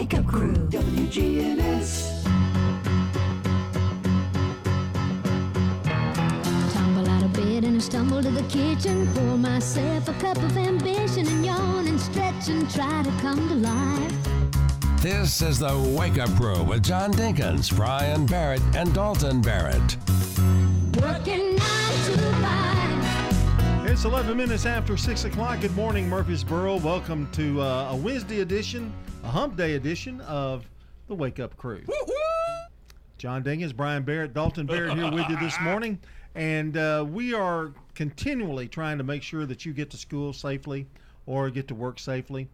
Wake Up Crew, WGNS. Tumble out of bed and I stumble to the kitchen. Pour myself a cup of ambition and yawn and stretch and try to come to life. This is the Wake Up Crew with John Dinkins, Brian Barrett, and Dalton Barrett. Working nine to five. It's 11 minutes after 6 o'clock. Good morning, Murfreesboro. Welcome to uh, a Wednesday edition, a hump day edition of the Wake Up Crew. John Dinkins, Brian Barrett, Dalton Barrett here with you this morning. And uh, we are continually trying to make sure that you get to school safely or get to work safely.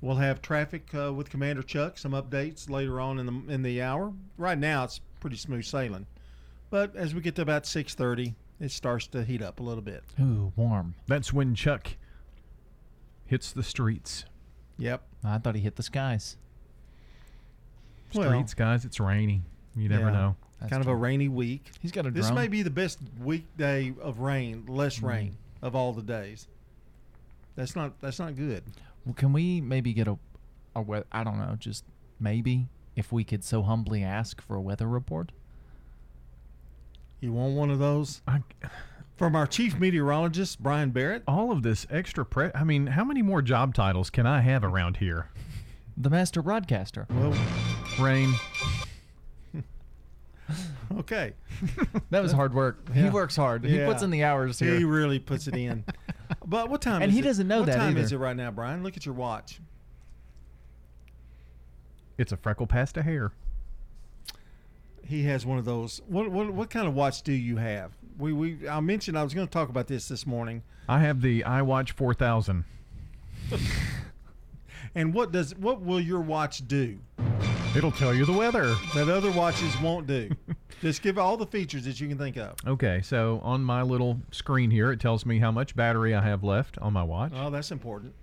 We'll have traffic uh, with Commander Chuck, some updates later on in the in the hour. Right now, it's pretty smooth sailing, but as we get to about 6:30, it starts to heat up a little bit. Ooh, warm. That's when Chuck hits the streets. Yep. I thought he hit the skies. Well, Streets, guys, it's rainy. You never Yeah. know. That's kind of a true. rainy week. He's got a This drone. may be the best weekday of rain, less mm-hmm. rain of all the days. That's not that's not good. Well, can we maybe get a, a we- I don't know, just maybe if we could so humbly ask for a weather report? You want one of those I, from our chief meteorologist Brian Barrett? all of this extra pre. I mean, how many more job titles can I have around here? The master broadcaster. Well, Rain. okay. That was hard work. He works hard. He puts in the hours here. He really puts it in. but what time And is he it? doesn't know what that What time is it right now, Brian? Look at your watch. It's a freckle past a hair. He has one of those. What what what kind of watch do you have? We we I mentioned I was going to talk about this this morning. I have the iWatch 4000. And what does what will your watch do It'll tell you the weather. that other watches won't do? Just give all the features that you can think of. Okay, so on my little screen here, it tells me how much battery I have left on my watch. Oh, that's important.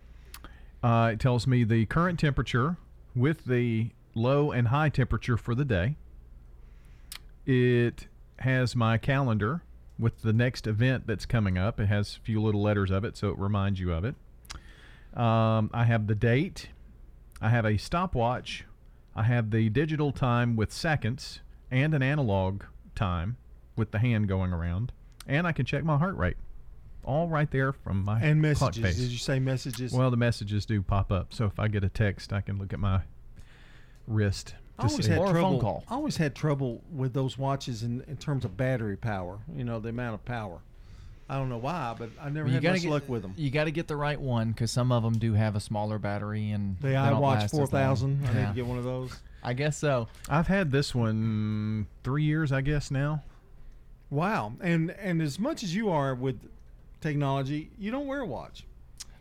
Uh, it tells me the current temperature with the low and high temperature for the day. It has my calendar with the next event that's coming up. It has a few little letters of it, so it reminds you of it. Um, I have the date. I have a stopwatch. I have the digital time with seconds and an analog time with the hand going around. And I can check my heart rate. All right there from my And messages. Did you say messages? Well, the messages do pop up. So if I get a text, I can look at my wrist I always see. had Or a phone trouble. call. I always had trouble with those watches in, in terms of battery power. You know, the amount of power. I don't know why, but I never you had gotta much get, luck with them. You got to get the right one because some of them do have a smaller battery and The they don't iWatch last as long. 4000. I need to get one of those. I guess so. I've had this one three years, I guess now. Wow. And and as much as you are with technology, you don't wear a watch.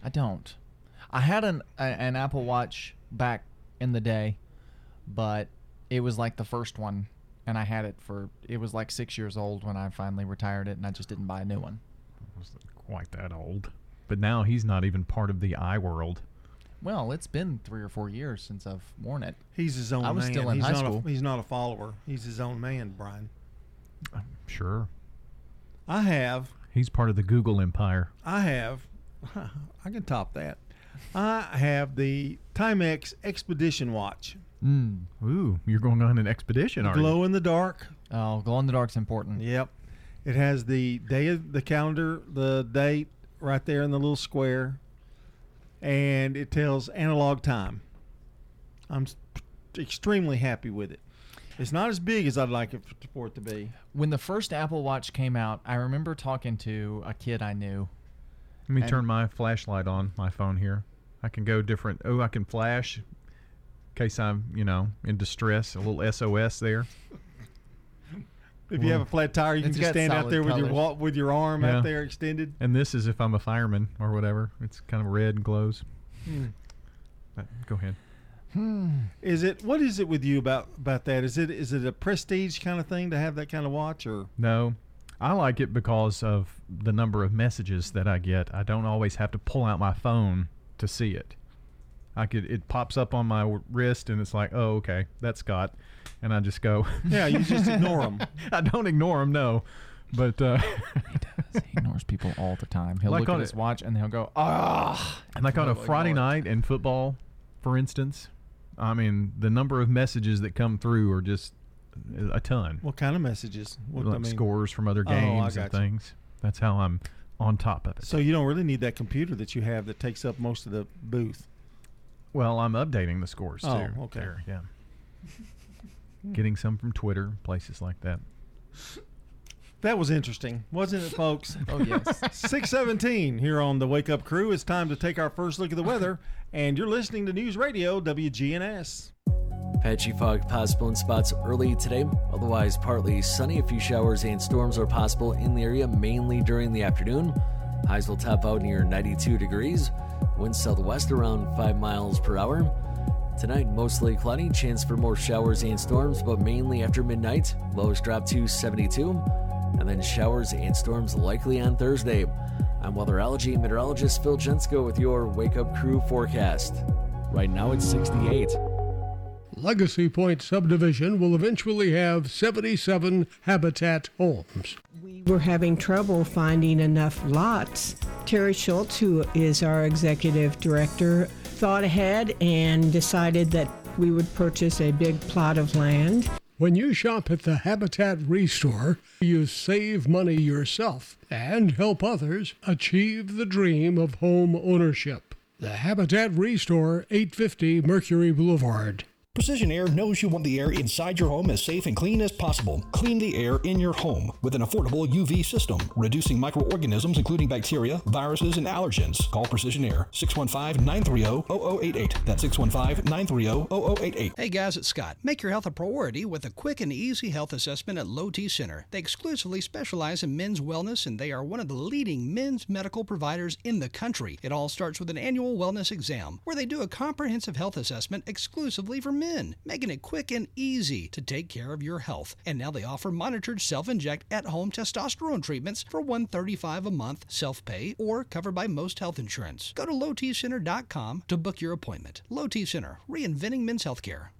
I don't. I had an a, an Apple Watch back in the day, but it was like the first one, and I had it for it was like six years old when I finally retired it, and I just didn't buy a new one. I wasn't quite that old, but now he's not even part of the i world. Well, it's been three or four years since I've worn it. He's his own I was man. still in he's high not school. A, he's not a follower. He's his own man, Brian. I'm Sure, I have he's part of the Google empire. I have I can top that. I have the Timex Expedition watch. Mm. Ooh, you're going on an expedition, are Glow you? in the dark. Oh, glow in the dark's important. Yep. It has the day of the calendar, the date right there in the little square, and it tells analog time. I'm extremely happy with it. It's not as big as I'd like it for it to be. When the first Apple Watch came out, I remember talking to a kid I knew. Let me turn my flashlight on my phone here. I can go different. Oh, I can flash in case I'm, you know, in distress. A little SOS there. If you have a flat tire, you can just got stand out solid there with your colors. wa- with your arm Yeah. out there extended. And this is if I'm a fireman or whatever. It's kind of red and glows. Hmm. But go ahead. Is it what is it with you about about that? Is it is it a prestige kind of thing to have that kind of watch or No, I like it because of the number of messages that I get. I don't always have to pull out my phone to see it. I could it pops up on my wrist and it's like, oh okay, that's Scott, and I just go. Yeah, you just ignore 'em. I don't ignore them, no, but uh, He ignores people all the time. He'll Like look at a- his watch and he'll go, ah. And like on a Friday night in football, for instance, I mean, the number of messages that come through are just a ton. What kind of messages? What, I mean- scores from other Oh, games and gotcha. things. That's how I'm on top of it. So you don't really need that computer that you have that takes up most of the booth. Well, I'm updating the scores Oh, too. okay. there, yeah. Getting some from Twitter, places like that. That was interesting, wasn't it, folks? Oh yes. 617 here on the Wake Up Crew. It's time to take our first look at the weather, and you're listening to News Radio WGNS. Patchy fog possible in spots early today. Otherwise, partly sunny. A few showers and storms are possible in the area, mainly during the afternoon. Highs will top out near 92 degrees. Winds southwest around 5 miles per hour. Tonight, mostly cloudy. Chance for more showers and storms, but mainly after midnight. Lows drop to 72. And then showers and storms likely on Thursday. I'm weatherology meteorologist Phil Jensko with your Wake Up Crew forecast. Right now, it's 68. Legacy Point subdivision will eventually have 77 habitat homes. We were having trouble finding enough lots. Terry Schultz, who is our executive director, thought ahead and decided that we would purchase a big plot of land. When you shop at the Habitat Restore, you save money yourself and help others achieve the dream of home ownership. The Habitat Restore, 850 Mercury Boulevard. Precision Air knows you want the air inside your home as safe and clean as possible. Clean the air in your home with an affordable UV system, reducing microorganisms including bacteria, viruses, and allergens. Call Precision Air 615-930-0088. That's 615-930-0088. Hey guys, it's Scott. Make your health a priority with a quick and easy health assessment at Low T Center. They exclusively specialize in men's wellness and they are one of the leading men's medical providers in the country. It all starts with an annual wellness exam where they do a comprehensive health assessment exclusively for men, making it quick and easy to take care of your health. And now they offer monitored self-inject at-home testosterone treatments for 135 a month, self-pay or covered by most health insurance. Go to lowtcenter.com to book your appointment. Low T Center, reinventing men's healthcare.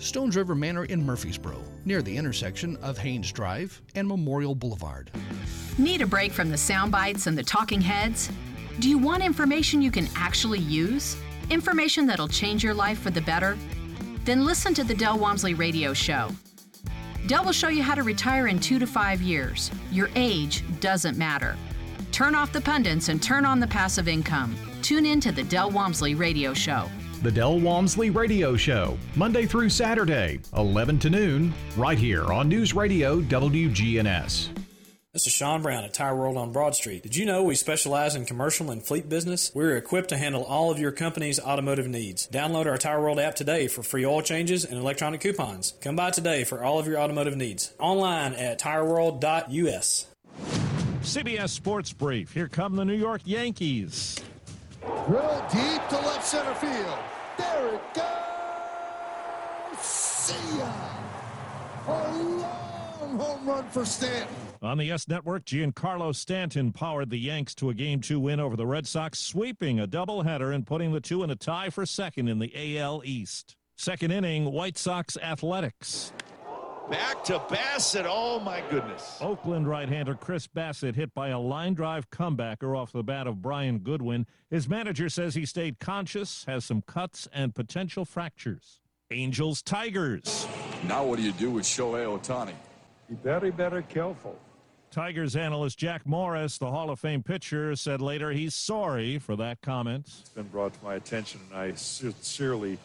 Stones River Manor in Murfreesboro, near the intersection of Haynes Drive and Memorial Boulevard. Need a break from the sound bites and the talking heads? Do you want information you can actually use? Information that'll change your life for the better? Then listen to the Del Walmsley Radio Show. Del will show you how to retire in two to five years. Your age doesn't matter. Turn off the pundits and turn on the passive income. Tune in to the Del Walmsley Radio Show. The Del Walmsley Radio Show, Monday through Saturday, 11 to noon, right here on News Radio WGNS. This is Sean Brown at Tire World on Broad Street. Did you know we specialize in commercial and fleet business? We're equipped to handle all of your company's automotive needs. Download our Tire World app today for free oil changes and electronic coupons. Come by today for all of your automotive needs. Online at tireworld.us. CBS Sports Brief. Here come the New York Yankees. Drill deep to left center field. There it goes. See ya. A long home run for Stanton. On the YES Network, Giancarlo Stanton powered the Yanks to a Game 2 win over the Red Sox, sweeping a doubleheader and putting the two in a tie for second in the AL East. Second inning, White Sox Athletics. Back to Bassitt. Oh, my goodness. Oakland right-hander Chris Bassitt hit by a line drive comebacker off the bat of Brian Goodwin. His manager says he stayed conscious, has some cuts and potential fractures. Angels Tigers. Now what do you do with Shohei Ohtani? Be very, very careful. Tigers analyst Jack Morris, the Hall of Fame pitcher, said later he's sorry for that comment. It's been brought to my attention, and I sincerely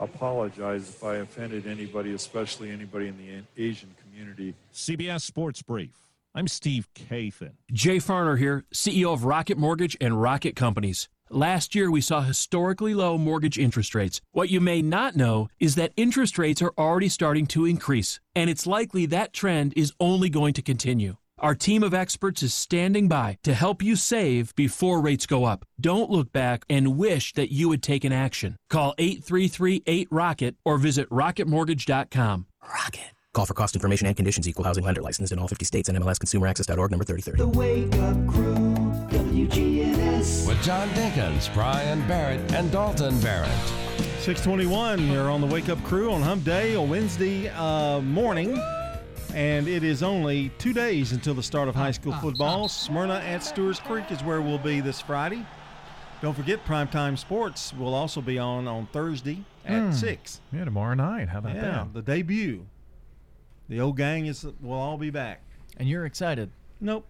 apologize if I offended anybody, especially anybody in the Asian community. CBS Sports Brief. I'm Steve Kathan. Jay Farner here, CEO of Rocket Mortgage and Rocket Companies. Last year, we saw historically low mortgage interest rates. What you may not know is that interest rates are already starting to increase, and it's likely that trend is only going to continue. Our team of experts is standing by to help you save before rates go up. Don't look back and wish that you had taken action. Call 833 8 Rocket or visit rocketmortgage.com. Rocket. Call for cost information and conditions. Equal housing lender licensed in all 50 states and MLSConsumerAccess.org number 3030. The Wake Up Crew, WGNS. With John Dinkins, Brian Barrett, and Dalton Barrett. 621, you're on the Wake Up Crew on Hump Day, a Wednesday uh, morning. And it is only two days until the start of high school football. Smyrna at Stewart's Creek is where we'll be this Friday. Don't forget, Primetime Sports will also be on on Thursday at Hmm. 6. Yeah, tomorrow night. How about Yeah, that? the debut. The old gang is will all be back. And you're excited? Nope.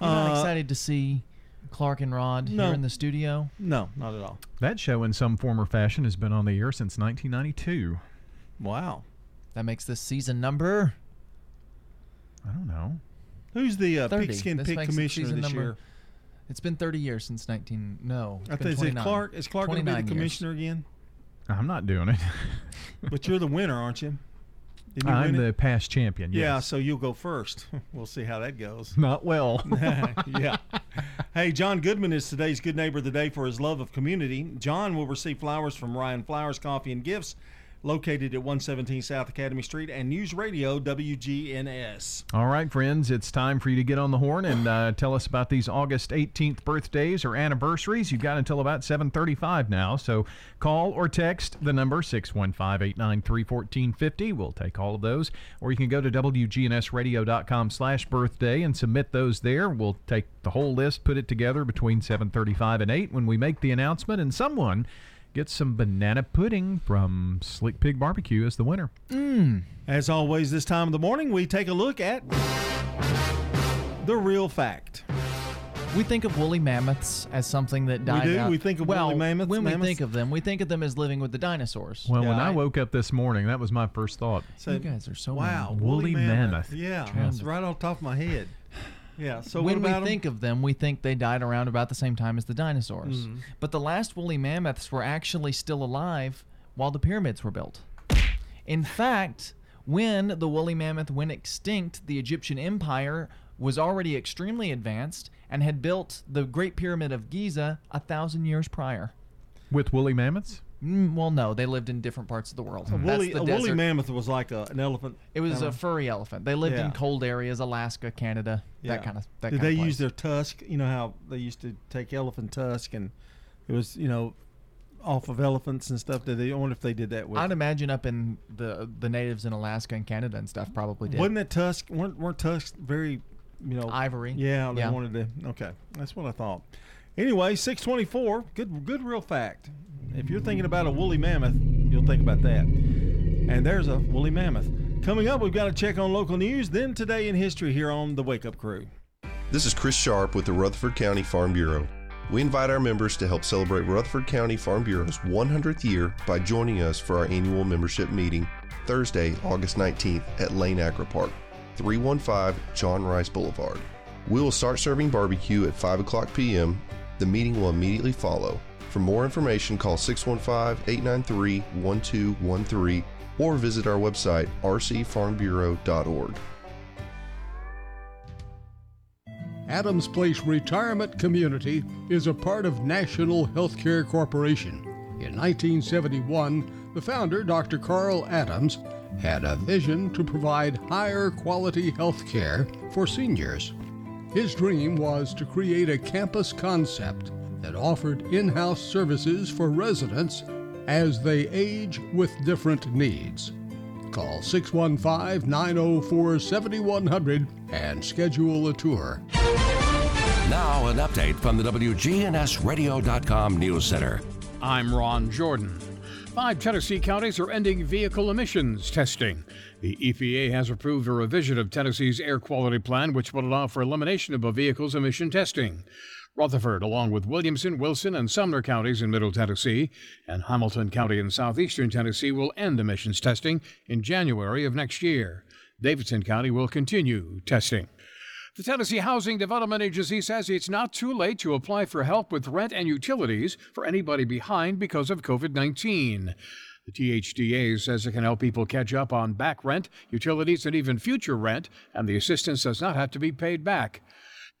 You're not Uh, excited to see Clark and Rod no. here in the studio? No, not at all. That show, in some form or fashion, has been on the air since 1992. Wow. That makes this season number. I don't know. Who's the uh, 30. pigskin This pig commissioner this number- year? It's been 30 years since 19. No, it's I been think is Clark. Is Clark going to be the 29 years. commissioner again? I'm not doing it. but you're the winner, aren't you? Didn't you I'm win it? the past champion. Yeah, so you'll go first. we'll see how that goes. Not well. yeah. Hey, John Goodman is today's Good Neighbor of the Day for his love of community. John will receive flowers from Ryan Flowers Coffee and Gifts, located at 117 South Academy Street, and News Radio WGNS. All right, friends, it's time for you to get on the horn and uh, tell us about these August 18th birthdays or anniversaries. You've got until about 7:35 now, so call or text the number 615-893-1450. We'll take all of those, or you can go to wgnsradio.com/birthday and submit those there. We'll take the whole list, put it together between 7:35 and 8 when we make the announcement, and someone gets some banana pudding from Slick Pig Barbecue as the winner. Mm. As always, this time of the morning, we take a look at the real fact. We think of woolly mammoths as something that died do? out. We think of well, woolly mammoths- When we think of them, we think of them as living with the dinosaurs. Well, when I I- woke up this morning, that was my first thought. So- you guys are so wow, Woolly mammoth. Yeah, Yeah. it's right off the top of my head. Yeah. So when what about we 'em? think of them, we think they died around about the same time as the dinosaurs. Mhm. But the last woolly mammoths were actually still alive while the pyramids were built. In fact, when the woolly mammoth went extinct, the Egyptian Empire was already extremely advanced and had built the Great Pyramid of Giza a thousand years prior. With woolly mammoths? Mm, well, no, they lived in different parts of the world. A That's woolly, the a woolly mammoth was like a, an elephant. It was a furry elephant. They lived Yeah. in cold areas, Alaska, Canada, Yeah. that kind of. That Did kind they use their tusk? You know how they used to take elephant tusk and it was you know off of elephants and stuff. Did they? I wonder if they did that with. I'd imagine up in the the natives in Alaska and Canada and stuff probably did. Wasn't that tusk? weren't weren't tusks very you know Ivory. Yeah, they Yeah. wanted to. Okay, that's what I thought. Anyway, six twenty four. Good good real fact. If you're thinking about a woolly mammoth, you'll think about that. And there's a woolly mammoth. Coming up, we've got to check on local news. Then today in history here on the Wake Up Crew. This is Chris Sharp with the Rutherford County Farm Bureau. We invite our members to help celebrate Rutherford County Farm Bureau's 100th year by joining us for our annual membership meeting Thursday, August 19th at Lane Agri Park, 315 John Rice Boulevard. We will start serving barbecue at 5 o'clock p.m. The meeting will immediately follow. For more information, call 615 893 1213 or visit our website rcfarmbureau.org. Adams Place Retirement Community is a part of National Healthcare Corporation. In 1971, the founder, Dr. Carl Adams, had a vision to provide higher quality health care for seniors. His dream was to create a campus concept that offered in house services for residents as they age with different needs. Call 615 904 7100 and schedule a tour. Now, an update from the WGNSradio.com News Center. I'm Ron Jordan. Five Tennessee counties are ending vehicle emissions testing. The EPA has approved a revision of Tennessee's air quality plan, which will allow for elimination of a vehicle's emission testing. Rutherford, along with Williamson, Wilson, and Sumner counties in Middle Tennessee, and Hamilton County in southeastern Tennessee will end emissions testing in January of next year. Davidson County will continue testing. The Tennessee Housing Development Agency says it's not too late to apply for help with rent and utilities for anybody behind because of COVID 19. The THDA says it can help people catch up on back rent, utilities, and even future rent, and the assistance does not have to be paid back.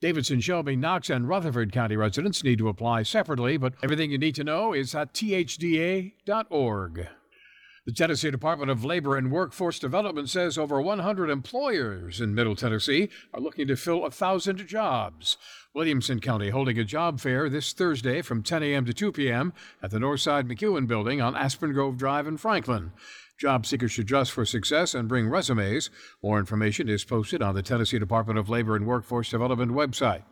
Davidson, Shelby, Knox, and Rutherford County residents need to apply separately, but everything you need to know is at thdA.org. The Tennessee Department of Labor and Workforce Development says over 100 employers in Middle Tennessee are looking to fill 1,000 jobs. Williamson County holding a job fair this Thursday from 10 a.m. to 2 p.m. at the Northside McEwen Building on Aspen Grove Drive in Franklin. Job seekers should dress for success and bring resumes. More information is posted on the Tennessee Department of Labor and Workforce Development website.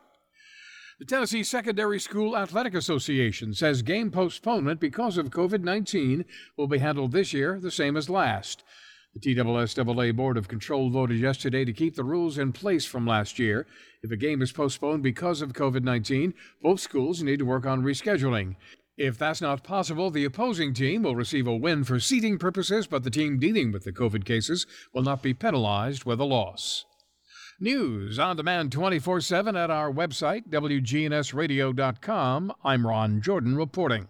The Tennessee Secondary School Athletic Association says game postponement because of COVID 19 will be handled this year the same as last. The TSSAA Board of Control voted yesterday to keep the rules in place from last year. If a game is postponed because of COVID 19, both schools need to work on rescheduling. If that's not possible, the opposing team will receive a win for seating purposes, but the team dealing with the COVID cases will not be penalized with a loss. News on demand 24 7 at our website, WGNSradio.com. I'm Ron Jordan reporting.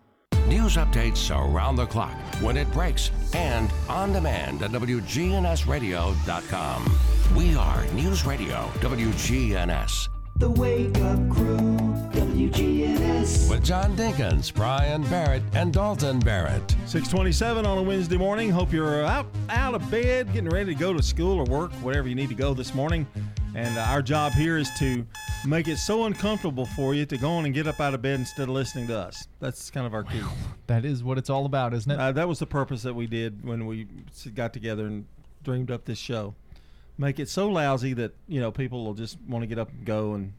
News updates around the clock, when it breaks, and on demand at WGNSradio.com. We are News Radio WGNS. The Wake Up Crew, WGNS. With John Dinkins, Brian Barrett, and Dalton Barrett. 627 on a Wednesday morning. Hope you're out, out of bed, getting ready to go to school or work, whatever you need to go this morning. And uh, our job here is to make it so uncomfortable for you to go on and get up out of bed instead of listening to us. That's kind of our key. That is what it's all about, isn't it? Uh, that was the purpose that we did when we got together and dreamed up this show. Make it so lousy that you know people will just want to get up and go and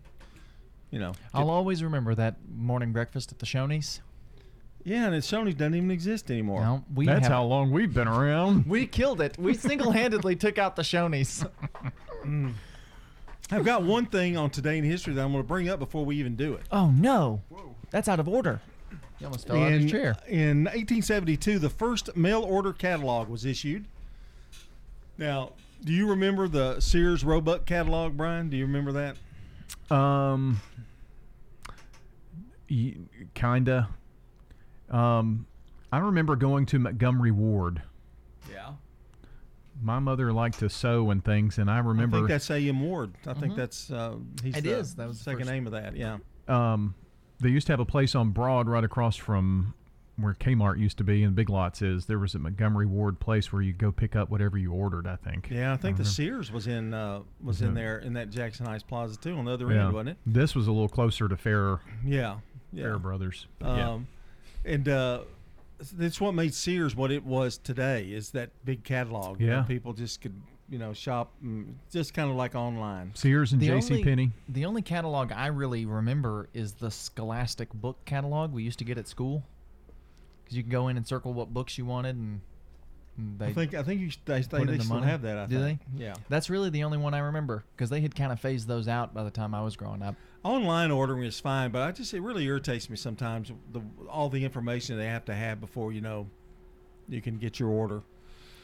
you know. I'll always remember that morning breakfast at the Shoney's. Yeah, and it's Sony doesn't even exist anymore. No, we That's have- how long we've been around. We killed it. We single-handedly took out the Shoney's. I've got one thing on today in history that I'm going to bring up before we even do it. Oh no, that's out of order. He almost fell out of his chair. In 1872, the first mail order catalog was issued. Now, do you remember the Sears Roebuck catalog, Brian? Do you remember that? Um, kinda. Um, I remember going to Montgomery Ward. Yeah. My mother liked to sew and things, and I remember. I think that's A.M. Ward. I think Mhm. that's uh, he's It the is. That was the second first- name of that. Yeah. um, they used to have a place on Broad right across from where Kmart used to be and Big Lots is. There was a Montgomery Ward place where you go pick up whatever you ordered. I think. Yeah, I think the. Sears was in uh, was in there in that Jackson Heights Plaza too on the other Yeah. end, wasn't it? This was a little closer to Fair. Yeah. Yeah. Fair Brothers. But yeah. Um, and uh, that's what made Sears what it was today is that big catalog. you know, Yeah. people just could you know shop mm, just kind of like online. Sears and The J.C. Penney. The only catalog I really remember is the Scholastic book catalog we used to get at school. Because you could go in and circle what books you wanted, and, I think I think you, they, they, they the still money. have that. I Do think. they? Yeah. That's really the only one I remember because they had kind of phased those out by the time I was growing up. Online ordering is fine, but I just it really irritates me sometimes the all the information they have to have before you know you can get your order,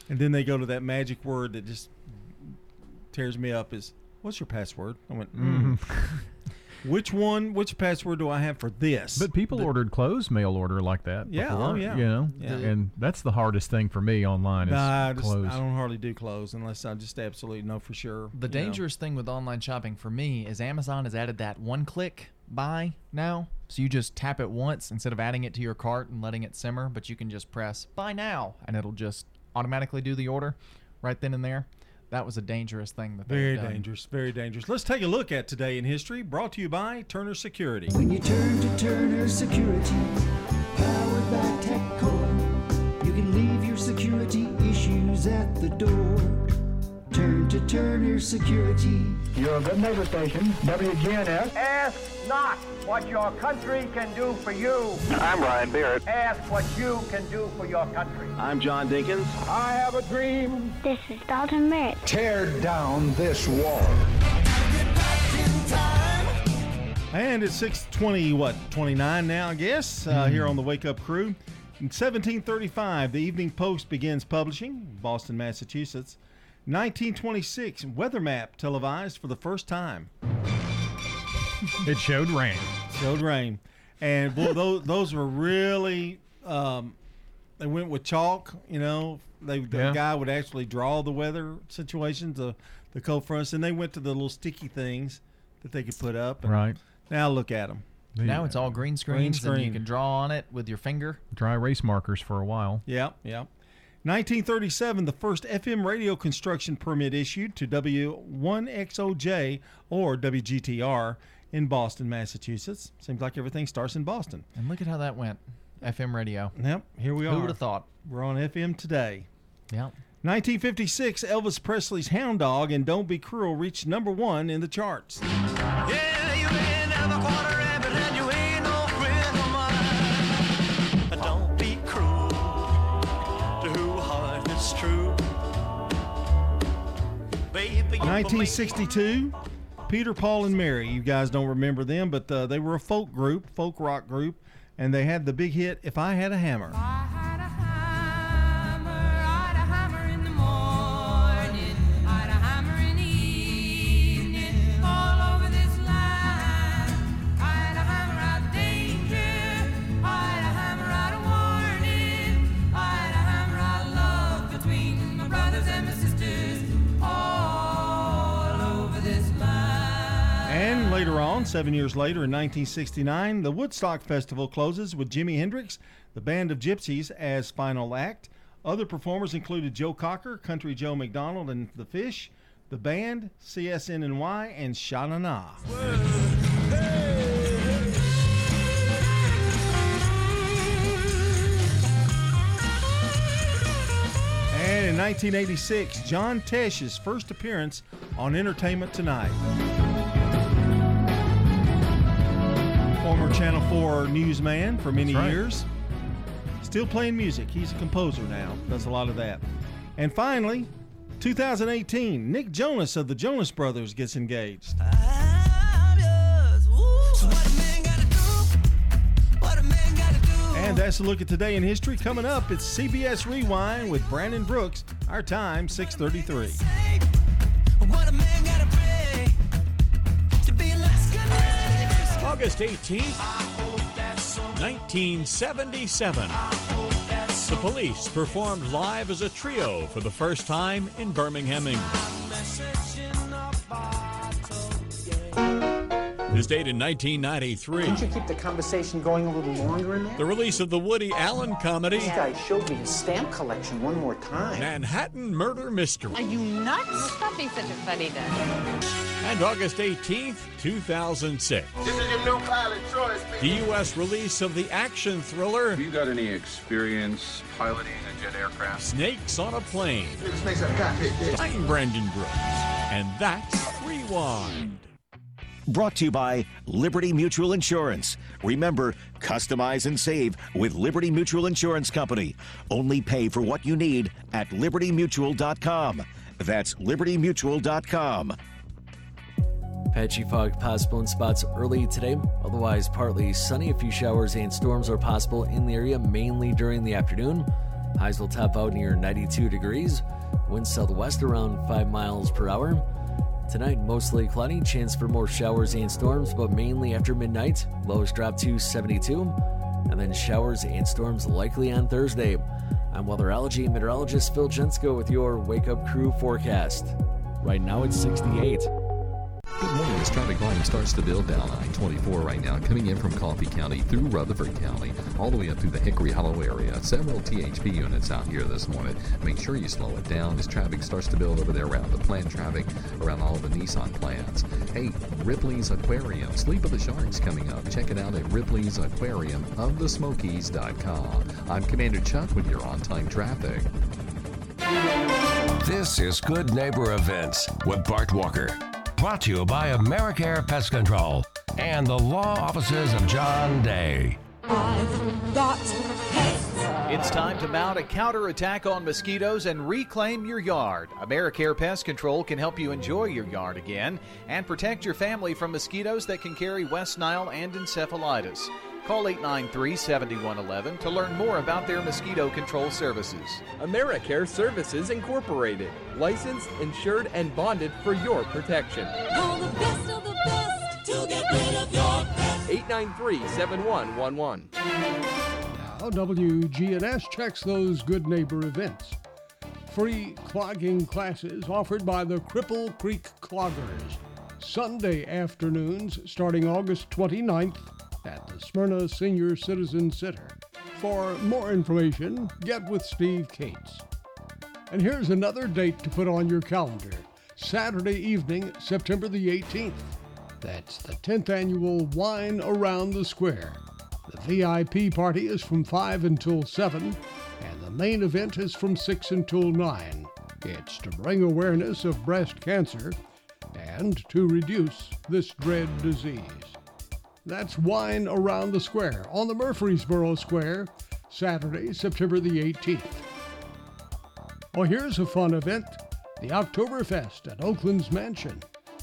and then they go to that magic word that just tears me up. Is what's your password? I went. Mm. Which one? Which password do I have for this? But people ordered clothes mail order like that. Yeah, oh, before, oh, yeah. You know, Yeah. and that's the hardest thing for me online is Nah, I, just, clothes. I don't hardly do clothes unless I just absolutely know for sure. The you know. dangerous thing with online shopping for me is Amazon has added that one click buy now. So you just tap it once instead of adding it to your cart and letting it simmer, but you can just press buy now and it'll just automatically do the order right then and there. That was a dangerous thing that Very they've done. dangerous, very dangerous. Let's take a look at today in history, brought to you by Turner Security. When you turn to Turner Security, powered by TechCore, you can leave your security issues at the door. Turn to Turner Security. You're a good neighbor station, WGNS. Ask not what your country can do for you. I'm Ryan Barrett. Ask what you can do for your country. I'm John Dinkins. I have a dream. This is Dalton Merritt. Tear down this wall. And it's 620, what, 29 now, I guess, uh, Hmm. here on the Wake Up Crew. In 1735, the Evening Post begins publishing, Boston, Massachusetts. 1926, Weather Map televised for the first time. it showed rain. Showed rain. And boy, those, those were really, um, they went with chalk, you know. They, the Yeah. guy would actually draw the weather situations, the, the cold fronts, and they went to the little sticky things that they could put up. And Right. Now look at them. Now it's all green screens and you can draw on it with your finger. Dry erase markers for a while. Yep, yep. 1937, the first FM radio construction permit issued to W1XOJ or WGTR in Boston, Massachusetts. Seems like everything starts in Boston. And look at how that went. FM radio. Yep, here we are. Who would have thought? We're on FM today. Yep. 1956, Elvis Presley's Hound Dog and Don't Be Cruel reached number one in the charts. Yeah, you ain't never caught a rabbit, and you ain't no friend of mine. Don't be cruel to who heart is true. Baby, 1962, Peter, Paul, and Mary. You guys don't remember them, but uh, they were a folk group, folk rock group, and they had the big hit "If I Had a Hammer." Later on, seven years later in 1969, the Woodstock Festival closes with Jimi Hendrix, the Band of Gypsies, as final act. Other performers included Joe Cocker, Country Joe McDonald and the Fish, the band, CSNNY, and Sha Na. And in 1986, John Tesh's first appearance on Entertainment Tonight. Former Channel 4 newsman for many right. years. Still playing music. He's a composer now, does a lot of that. And finally, 2018, Nick Jonas of the Jonas Brothers gets engaged. And that's a look at today in history. Coming up, it's CBS Rewind with Brandon Brooks. Our time, 633. August 18th, 1977. The police performed live as a trio for the first time in Birmingham, England. This date in 1993. Can't you keep the conversation going a little longer in there? The release of the Woody Allen comedy This guy showed me his stamp collection one more time. Manhattan Murder Mystery. Are you nuts? Stop being such a funny guy. And August 18th, 2006. This is your new pilot, Troy The U.S. release of the action thriller Have you got any experience piloting a jet aircraft? Snakes on a Plane. Snakes on the cockpit. I'm Brandon Brooks. And that's Rewind. Brought to you by Liberty Mutual Insurance. Remember, customize and save with Liberty Mutual Insurance Company. Only pay for what you need at libertymutual.com. That's libertymutual.com. Patchy fog possible in spots early today. Otherwise, partly sunny. A few showers and storms are possible in the area, mainly during the afternoon. Highs will top out near 92 degrees. Wind southwest around 5 miles per hour. Tonight, mostly cloudy. Chance for more showers and storms, but mainly after midnight. Lows drop to 72. And then showers and storms likely on Thursday. I'm weatherology meteorologist Phil Jensko with your Wake Up Crew forecast. Right now, it's 68. Good morning. As traffic volume starts to build down I-24 right now, coming in from Coffee County through Rutherford County, all the way up through the Hickory Hollow area. Several THP units out here this morning. Make sure you slow it down as traffic starts to build over there around the plant traffic, around all the Nissan plants. Hey, Ripley's Aquarium, Sleep of the Sharks coming up. Check it out at Ripley's Aquarium of the Smokies.com. I'm Commander Chuck with your on-time traffic. This is Good Neighbor Events with Bart Walker. Brought to you by Americare Pest Control and the law offices of John Day. It's time to mount a counterattack on mosquitoes and reclaim your yard. AmeriCare Pest Control can help you enjoy your yard again and protect your family from mosquitoes that can carry West Nile and encephalitis. Call 893 7111 to learn more about their mosquito control services. AmeriCare Services Incorporated, licensed, insured, and bonded for your protection. Call the best of the best to get rid of your pest. 893 7111. Now, WGNS checks those good neighbor events. Free clogging classes offered by the Cripple Creek Cloggers. Sunday afternoons starting August 29th at the Smyrna Senior Citizen Center. For more information, get with Steve Cates. And here's another date to put on your calendar Saturday evening, September the 18th. That's the 10th annual Wine Around the Square. The VIP party is from 5 until 7, and the main event is from 6 until 9. It's to bring awareness of breast cancer and to reduce this dread disease. That's Wine Around the Square on the Murfreesboro Square, Saturday, September the 18th. Well, here's a fun event the Oktoberfest at Oaklands Mansion.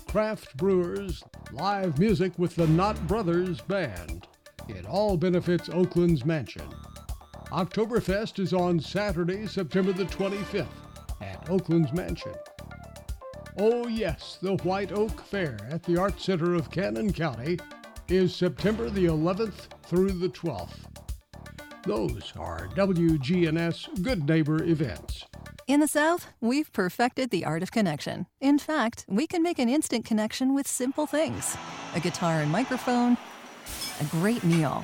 Craft brewers, live music with the Knott Brothers Band. It all benefits Oaklands Mansion. Oktoberfest is on Saturday, September the 25th at Oaklands Mansion. Oh, yes, the White Oak Fair at the Art Center of Cannon County is September the 11th through the 12th. Those are WGNS Good Neighbor events. In the South, we've perfected the art of connection. In fact, we can make an instant connection with simple things a guitar and microphone, a great meal,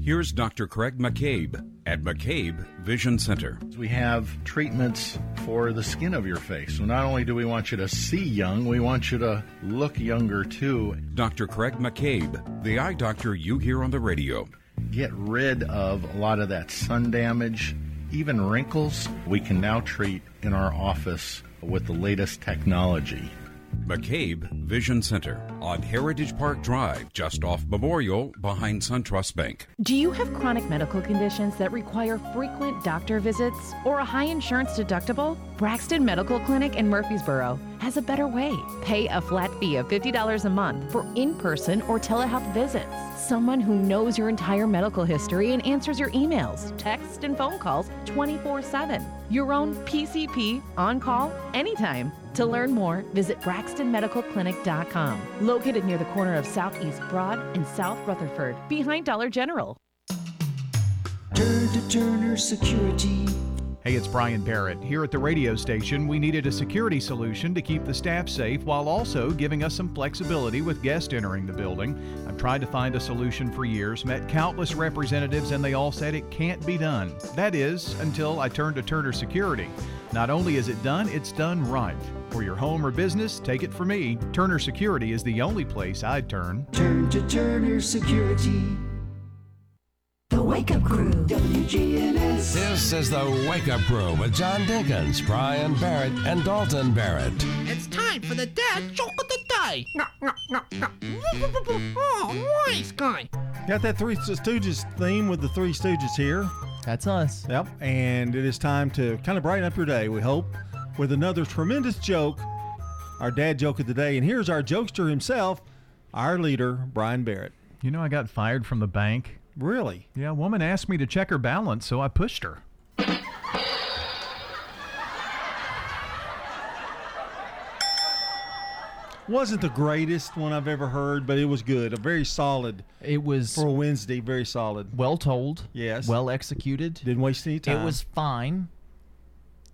Here's Dr. Craig McCabe at McCabe Vision Center. We have treatments for the skin of your face. So not only do we want you to see young, we want you to look younger too. Dr. Craig McCabe, the eye doctor you hear on the radio. Get rid of a lot of that sun damage, even wrinkles. We can now treat in our office with the latest technology. McCabe Vision Center on Heritage Park Drive, just off Memorial, behind SunTrust Bank. Do you have chronic medical conditions that require frequent doctor visits or a high insurance deductible? Braxton Medical Clinic in Murfreesboro has a better way. Pay a flat fee of $50 a month for in person or telehealth visits. Someone who knows your entire medical history and answers your emails, texts, and phone calls 24 7. Your own PCP on call anytime. To learn more, visit BraxtonMedicalClinic.com, located near the corner of Southeast Broad and South Rutherford, behind Dollar General. Turn to Turner Security. Hey, it's Brian Barrett. Here at the radio station, we needed a security solution to keep the staff safe while also giving us some flexibility with guests entering the building. I've tried to find a solution for years, met countless representatives, and they all said it can't be done. That is, until I turned to Turner Security. Not only is it done, it's done right. For your home or business, take it from me. Turner Security is the only place I'd turn. Turn to Turner Security. The Wake Up Crew, WGNS. This is the Wake Up Crew with John Dinkins, Brian Barrett, and Dalton Barrett. It's time for the dad joke of the day. Oh, nice guy. Got that Three Stooges theme with the Three Stooges here. That's us. Yep. And it is time to kind of brighten up your day, we hope, with another tremendous joke, our dad joke of the day. And here's our jokester himself, our leader, Brian Barrett. You know, I got fired from the bank. Really? Yeah, a woman asked me to check her balance, so I pushed her. Wasn't the greatest one I've ever heard, but it was good. A very solid. It was for a Wednesday. Very solid. Well told. Yes. Well executed. Didn't waste any time. It was fine.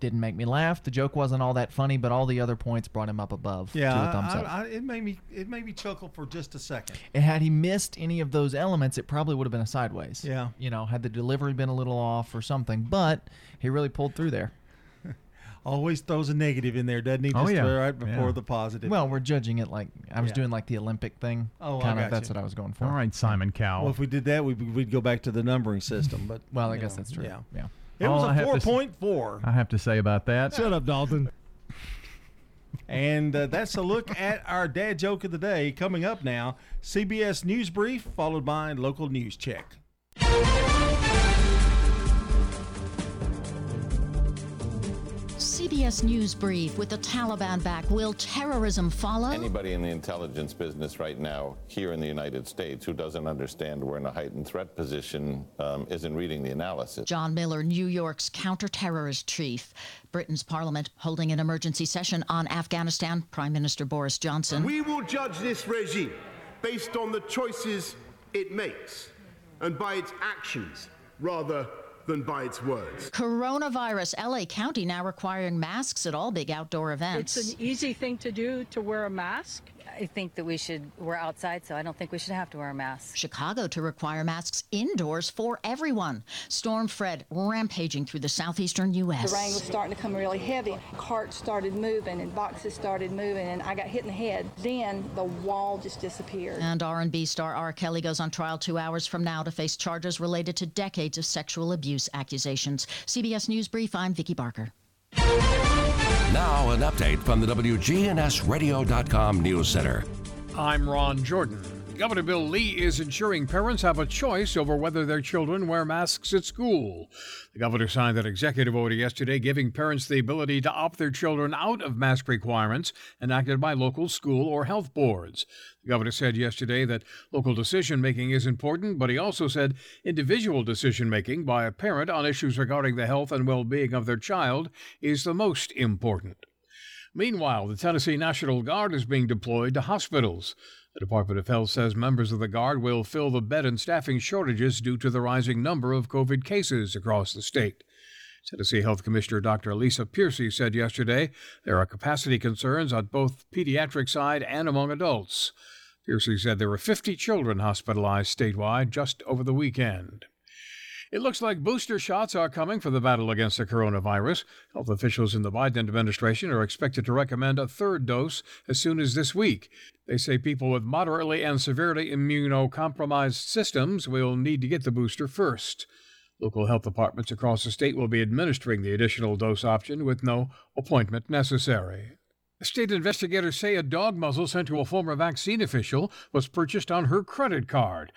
Didn't make me laugh. The joke wasn't all that funny, but all the other points brought him up above. Yeah, to a thumbs I, up. I, it made me it made me chuckle for just a second. And had he missed any of those elements, it probably would have been a sideways. Yeah. You know, had the delivery been a little off or something, but he really pulled through there. Always throws a negative in there, doesn't he? Oh, yeah. right before Yeah. the positive. Well, we're judging it like I was Yeah. doing like the Olympic thing. Oh, I kind of. That's you. what I was going for. All right, Simon Cowell. Well, if we did that, we'd, we'd go back to the numbering system. But Well, I guess know, that's true. Yeah, Yeah. It All was a have to four s- point four. I have to say about that. Shut up, Dalton. and uh, that's a look at our dad joke of the day. Coming up now, CBS News Brief, followed by local news check. CBS News Brief with the Taliban back. Will terrorism follow? Anybody in the intelligence business right now here in the United States who doesn't understand we're in a heightened threat position um, isn't reading the analysis. John Miller, New York's counterterrorist chief. Britain's parliament holding an emergency session on Afghanistan. Prime Minister Boris Johnson. We will judge this regime based on the choices it makes, and by its actions rather than by its words. Coronavirus. LA County now requiring masks at all big outdoor events. It's an easy thing to do to wear a mask. I think that we should, we're outside, so I don't think we should have to wear a mask. Chicago to require masks indoors for everyone. Storm Fred rampaging through the southeastern U.S. The rain was starting to come really heavy. Carts started moving and boxes started moving, and I got hit in the head. Then the wall just disappeared. And R&B star R. Kelly goes on trial two hours from now to face charges related to decades of sexual abuse accusations. CBS News Brief, I'm Vicki Barker. Now, an update from the WGNSradio.com News Center. I'm Ron Jordan. Governor Bill Lee is ensuring parents have a choice over whether their children wear masks at school. The governor signed an executive order yesterday giving parents the ability to opt their children out of mask requirements enacted by local school or health boards. The governor said yesterday that local decision making is important, but he also said individual decision making by a parent on issues regarding the health and well being of their child is the most important. Meanwhile, the Tennessee National Guard is being deployed to hospitals. The Department of Health says members of the Guard will fill the bed and staffing shortages due to the rising number of COVID cases across the state. Tennessee Health Commissioner Dr. Lisa Piercy said yesterday there are capacity concerns on both pediatric side and among adults. Piercy said there were 50 children hospitalized statewide just over the weekend. It looks like booster shots are coming for the battle against the coronavirus. Health officials in the Biden administration are expected to recommend a third dose as soon as this week. They say people with moderately and severely immunocompromised systems will need to get the booster first. Local health departments across the state will be administering the additional dose option with no appointment necessary. State investigators say a dog muzzle sent to a former vaccine official was purchased on her credit card.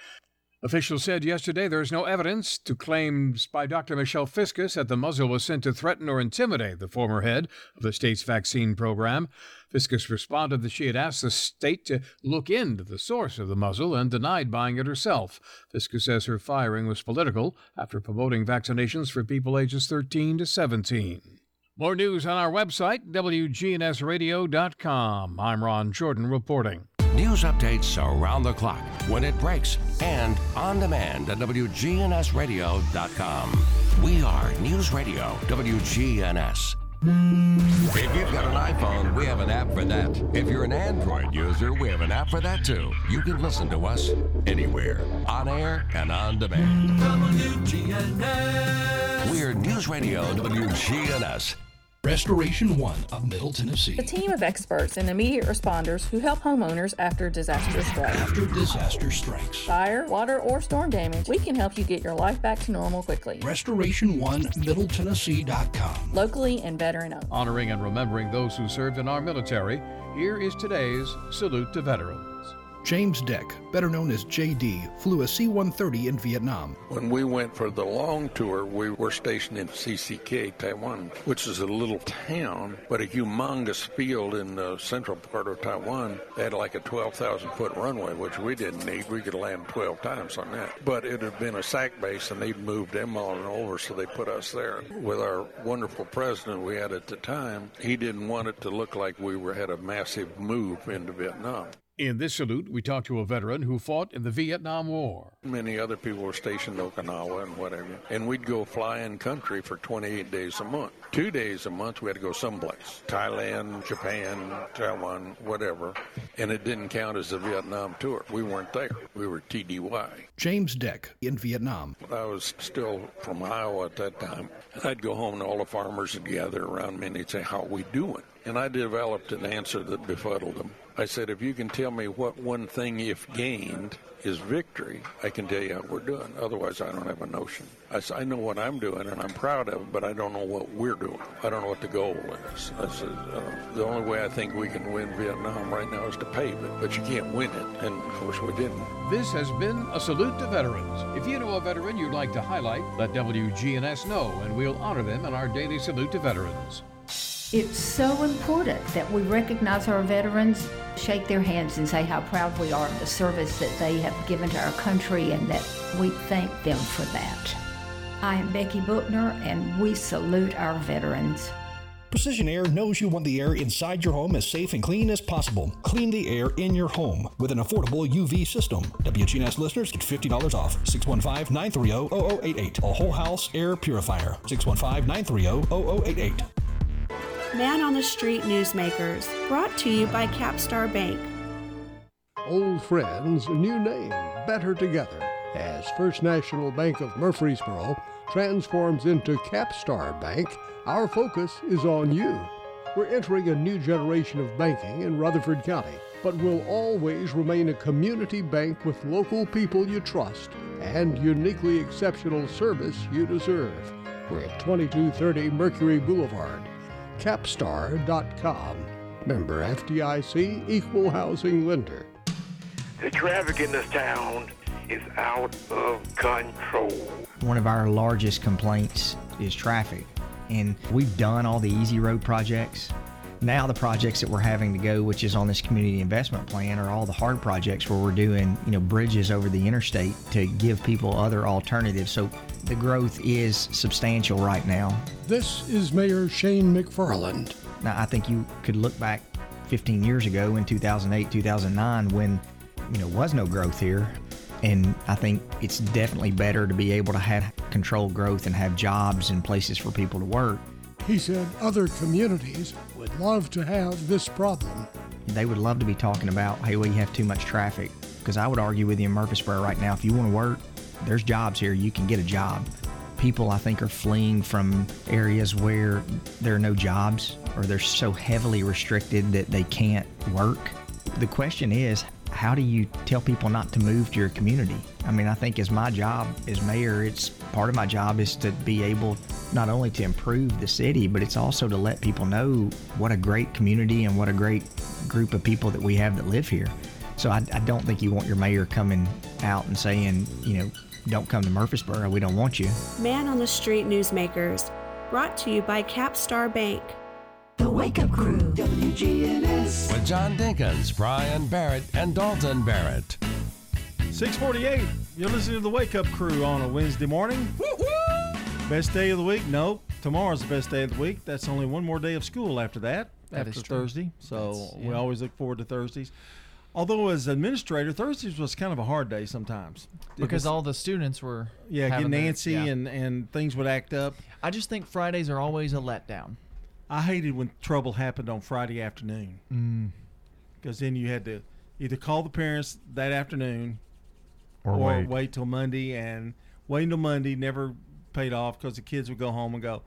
Officials said yesterday there is no evidence to claims by Dr. Michelle Fiscus that the muzzle was sent to threaten or intimidate the former head of the state's vaccine program. Fiscus responded that she had asked the state to look into the source of the muzzle and denied buying it herself. Fiscus says her firing was political after promoting vaccinations for people ages 13 to 17. More news on our website, WGNSradio.com. I'm Ron Jordan reporting. News updates around the clock, when it breaks, and on demand at WGNSradio.com. We are News Radio WGNS. If you've got an iPhone, we have an app for that. If you're an Android user, we have an app for that too. You can listen to us anywhere, on air and on demand. WGNS. We're News Radio WGNS. Restoration One of Middle Tennessee. A team of experts and immediate responders who help homeowners after disaster strikes. After disaster strikes. Fire, water, or storm damage, we can help you get your life back to normal quickly. Restoration One Middle MiddleTennessee.com. Locally and veteran owned. Honoring and remembering those who served in our military, here is today's Salute to Veterans. James Deck, better known as JD, flew a C 130 in Vietnam. When we went for the long tour, we were stationed in CCK, Taiwan, which is a little town, but a humongous field in the central part of Taiwan. They had like a 12,000 foot runway, which we didn't need. We could land 12 times on that. But it had been a SAC base, and they'd moved them all over, so they put us there. With our wonderful president we had at the time, he didn't want it to look like we were had a massive move into Vietnam. In this salute, we talked to a veteran who fought in the Vietnam War. Many other people were stationed in Okinawa and whatever. And we'd go fly in country for 28 days a month. Two days a month, we had to go someplace Thailand, Japan, Taiwan, whatever. And it didn't count as a Vietnam tour. We weren't there. We were TDY. James Deck in Vietnam. I was still from Iowa at that time. I'd go home and all the farmers would gather around me and they'd say, How are we doing? And I developed an answer that befuddled them. I said, if you can tell me what one thing, if gained, is victory, I can tell you how we're doing. Otherwise, I don't have a notion. I, said, I know what I'm doing and I'm proud of it, but I don't know what we're doing. I don't know what the goal is. I said, uh, the only way I think we can win Vietnam right now is to pave it, but you can't win it. And of course, we didn't. This has been a salute to veterans. If you know a veteran you'd like to highlight, let WGNS know, and we'll honor them in our daily salute to veterans. It's so important that we recognize our veterans, shake their hands, and say how proud we are of the service that they have given to our country and that we thank them for that. I am Becky Bookner, and we salute our veterans. Precision Air knows you want the air inside your home as safe and clean as possible. Clean the air in your home with an affordable UV system. WGNS listeners get $50 off. 615-930-0088. A whole house air purifier. 615-930-0088. Man on the Street Newsmakers, brought to you by Capstar Bank. Old friends, new name, better together. As First National Bank of Murfreesboro transforms into Capstar Bank, our focus is on you. We're entering a new generation of banking in Rutherford County, but will always remain a community bank with local people you trust and uniquely exceptional service you deserve. We're at 2230 Mercury Boulevard. Capstar.com. Member FDIC Equal Housing Lender. The traffic in this town is out of control. One of our largest complaints is traffic, and we've done all the easy road projects. Now the projects that we're having to go, which is on this community investment plan, are all the hard projects where we're doing, you know, bridges over the interstate to give people other alternatives. So the growth is substantial right now. This is Mayor Shane McFarland. Now I think you could look back 15 years ago in 2008, 2009 when, you know, was no growth here. And I think it's definitely better to be able to have controlled growth and have jobs and places for people to work. He said other communities would love to have this problem. They would love to be talking about, hey, we have too much traffic. Because I would argue with you in Murfreesboro right now, if you want to work, there's jobs here, you can get a job. People, I think, are fleeing from areas where there are no jobs or they're so heavily restricted that they can't work. The question is, how do you tell people not to move to your community? I mean, I think as my job as mayor, it's part of my job is to be able not only to improve the city, but it's also to let people know what a great community and what a great group of people that we have that live here. So I, I don't think you want your mayor coming out and saying, you know, don't come to Murfreesboro, we don't want you. Man on the Street Newsmakers, brought to you by Capstar Bank. The Wake Up Crew, WGNS. With John Dinkins, Brian Barrett, and Dalton Barrett. 648. You're listening to the Wake Up Crew on a Wednesday morning. Woo! Best day of the week? No. Tomorrow's the best day of the week. That's only one more day of school after that, That after. Thursday. So That's- we always look forward to Thursdays. Although as administrator, Thursdays was kind of a hard day sometimes. Because was- all the students were yeah, having getting their- antsy yeah. and and things would act up. I just think Fridays are always a letdown. I hated when trouble happened on Friday afternoon Mm. because then you had to either call the parents that afternoon Or wait. till Monday and wait till Monday never paid off because the kids would go home and go,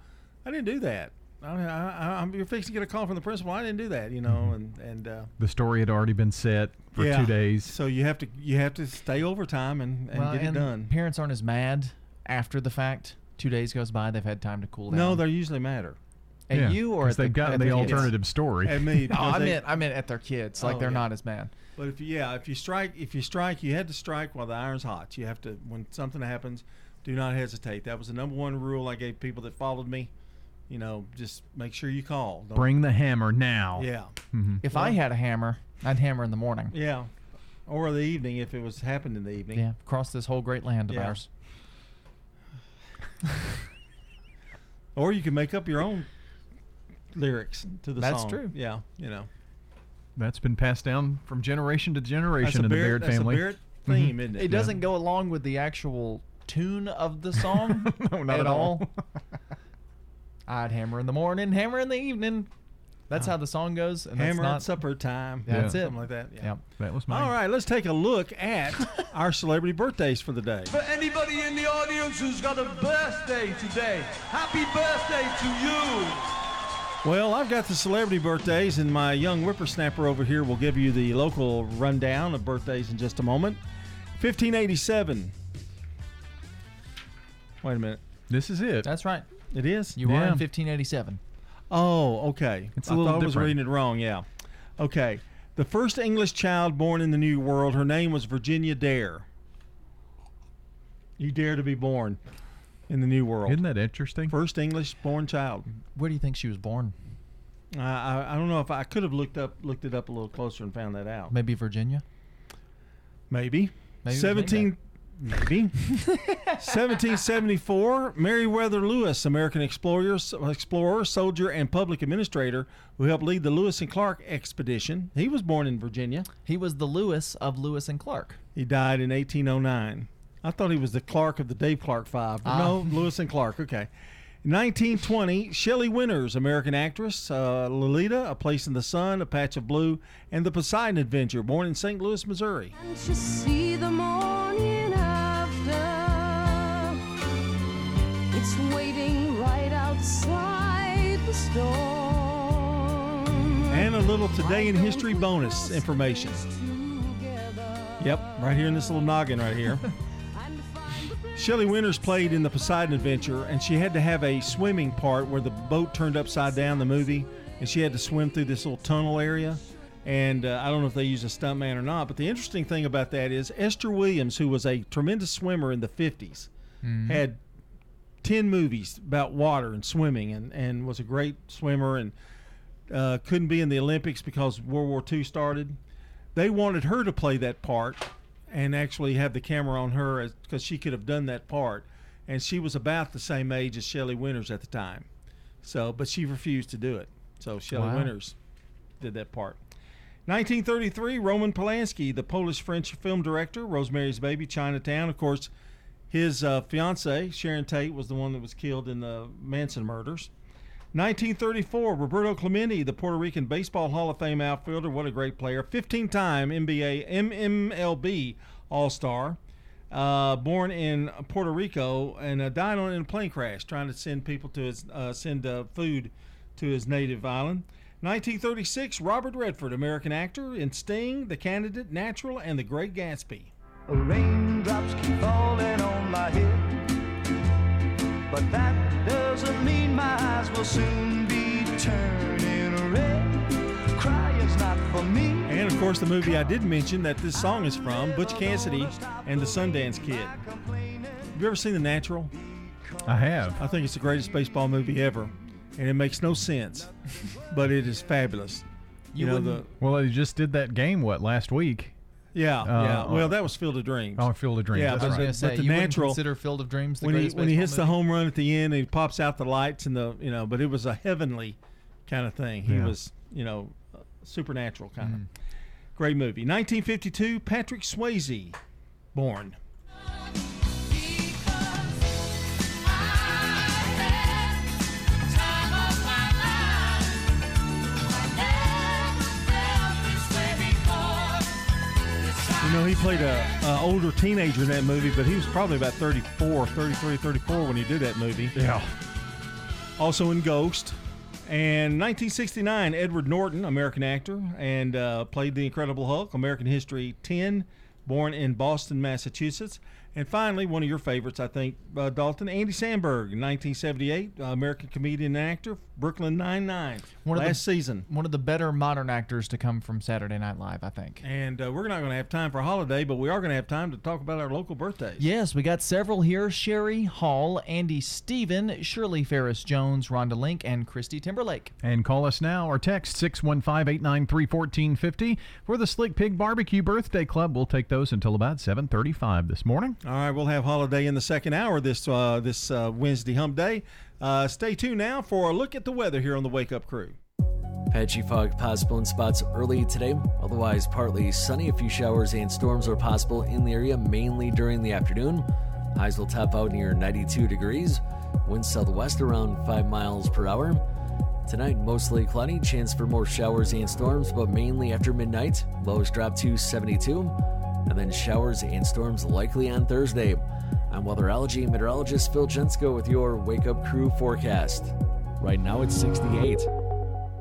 I didn't do that. I, I, I'm, you're fixing to get a call from the principal. I didn't do that, you know, and and uh, The story had already been set for yeah. two days. So you have to you have to stay overtime and, and Well, get it done. Parents aren't as mad after the fact. Two days goes by, they've had time to cool down. No, they're usually madder. At Yeah, you or 'cause at they've gotten at the kids? alternative story. At me, No, because I they- meant I meant at their kids. Like Oh, they're yeah. not as mad. But if you, yeah, if you strike, if you strike, you had to strike while the iron's hot. You have to when something happens, do not hesitate. That was the number one rule I gave people that followed me. You know, just make sure you call. Don't- Bring the hammer now. Yeah. Mhm. If I had a hammer, I'd hammer in the morning. Yeah. Or the evening if it was happened in the evening. Yeah, across this whole great land of Yeah. ours. Or you can make up your own lyrics to the That's song. That's true. Yeah, you know. That's been passed down from generation to generation a in the Barrett- Baird that's a family. Barrett mm-hmm. theme, isn't it? It doesn't go along with the actual tune of the song No, not at, at all. all. I'd hammer in the morning, hammer in the evening. That's how the song goes. And Hammer that's at not, supper time. That's it. Something like that. Yeah. Yep. That was mine. All right, let's take a look at our celebrity birthdays for the day. For anybody in the audience who's got a birthday today, happy birthday to you. Well, I've got the celebrity birthdays, and my young whippersnapper over here will give you the local rundown of birthdays in just a moment. 1587. Wait a minute. This is it. That's right. It is? You are in Yeah. 1587. Oh, okay. It's a I little thought I was different. reading it wrong. Yeah. Okay. The first English child born in the New World, her name was Virginia Dare. You dare to be born in the New World. Isn't that interesting? First English born child. Where do you think she was born? I, I, I don't know if I, could have looked up looked it up a little closer and found that out. Maybe Virginia. Maybe. Maybe it was 17, Maybe. 1774, Meriwether Lewis, American explorer, explorer, soldier, and public administrator who helped lead the Lewis and Clark expedition. He was born in Virginia. He was the Lewis of Lewis and Clark. He died in 1809. I thought he was the Clark of the Dave Clark Five. But No, Lewis and Clark. Okay. 1920, Shelley Winters, American actress, uh, Lolita, A Place in the Sun, A Patch of Blue, and The Poseidon Adventure, born in St. Louis, Missouri. Can't you see the morning after? It's waiting right outside the storm. And a little Today in History bonus information. Yep, right here in this little noggin right here. Shelley Winters played in the Poseidon Adventure, and she had to have a swimming part where the boat turned upside down. The movie, and she had to swim through this little tunnel area. And uh, I don't know if they used a stuntman or not, but the interesting thing about that is Esther Williams, who was a tremendous swimmer in the 50s, Mhm. had 10 movies about water and swimming and, and was a great swimmer and uh, couldn't be in the Olympics because World War II started. They wanted her to play that part and actually have the camera on her because she could have done that part. And she was about the same age as Shelley Winters at the time. So, but she refused to do it. So Shelley Wow. Winters did that part. 1933, Roman Polanski, the Polish-French film director, Rosemary's Baby, Chinatown. Of course, his uh, fiancee Sharon Tate was the one that was killed in the Manson murders. 1934, Roberto Clemente, the Puerto Rican Baseball Hall of Fame outfielder. What a great player. 15-time NBA, MMLB All-Star. Uh, born in Puerto Rico and uh, died on in a plane crash trying to send people to his uh, send uh, food to his native island. 1936, Robert Redford, American actor in Sting, The Candidate, Natural, and The Great Gatsby. Raindrops keep falling on my head. But that doesn't mean my eyes will soon be turning red. Crying's not for me. And of course, the movie I did mention that this song is from, Butch Cassidy and the Sundance Kid. Have you ever seen The Natural? I have. I think it's the greatest baseball movie ever, and it makes no sense, but it is fabulous. You, know the Well, they just did that game what last week? Yeah Uh, yeah. uh, Well, that was Field of Dreams. Oh, Field of Dreams. Yeah, that's but, right. the- gonna say, but the you natural consider Field of Dreams the when he when he hits the home run at the end, he pops out the lights and the you know. But it was a heavenly kind of thing. He Yeah. was you know uh, supernatural kind Mm-hmm. of great movie. 1952, Patrick Swayze, born. You know, he played a, a older teenager in that movie, but he was probably about 34, 33, 34 when he did that movie. Yeah. Also in Ghost. And 1969, Edward Norton, American actor, and uh, played the Incredible Hulk, American History 10, born in Boston, Massachusetts. And finally, one of your favorites, I think, uh, Dalton, Andy Samberg, 1978, uh, American comedian and actor, Brooklyn Nine-Nine, One of last the, season. One of the better modern actors to come from Saturday Night Live, I think. And uh, we're not going to have time for holiday, but we are going to have time to talk about our local birthdays. Yes, we got several here Sherry Hall, Andy Steven, Shirley Ferris Jones, Rhonda Link, and Christy Timberlake. And call us now or text 615 893 1450 for the Slick Pig Barbecue Birthday Club. We'll take those until about 735 this morning. All right, we'll have holiday in the second hour this uh, this uh, Wednesday Hump Day. Uh, stay tuned now for a look at the weather here on the Wake Up Crew. Patchy fog possible in spots early today. Otherwise, partly sunny. A few showers and storms are possible in the area, mainly during the afternoon. Highs will top out near 92 degrees. Wind southwest around 5 miles per hour. Tonight, mostly cloudy. Chance for more showers and storms, but mainly after midnight. Lows drop to 72. And then showers and storms likely on Thursday. I'm weatherology meteorologist Phil Jensko with your Wake Up Crew forecast. Right now, it's 68.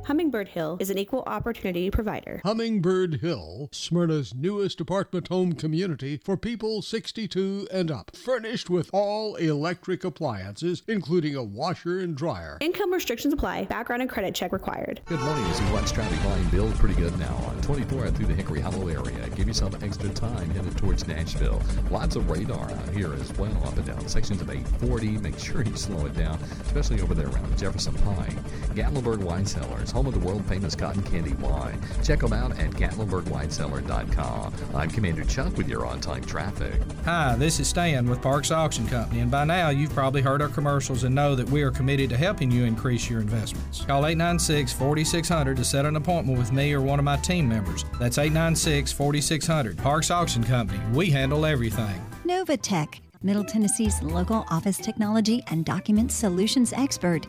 Hummingbird Hill is an equal opportunity provider. Hummingbird Hill, Smyrna's newest apartment home community for people 62 and up. Furnished with all electric appliances, including a washer and dryer. Income restrictions apply. Background and credit check required. Good morning. As you watch traffic volume build pretty good now on 24 out through the Hickory Hollow area. Give yourself extra time headed towards Nashville. Lots of radar out here as well, up and down sections of 840. Make sure you slow it down, especially over there around Jefferson Pike. Gatlinburg Wine Cellars, home of the world famous cotton candy wine. Check them out at GatlinburgWineCellar.com. I'm Commander Chuck with your on time traffic. Hi, this is Stan with Parks Auction Company, and by now you've probably heard our commercials and know that we are committed to helping you increase your investments. Call 896 4600 to set an appointment with me or one of my team members. That's 896 4600. Parks Auction Company. We handle everything. Novatech, Middle Tennessee's local office technology and document solutions expert.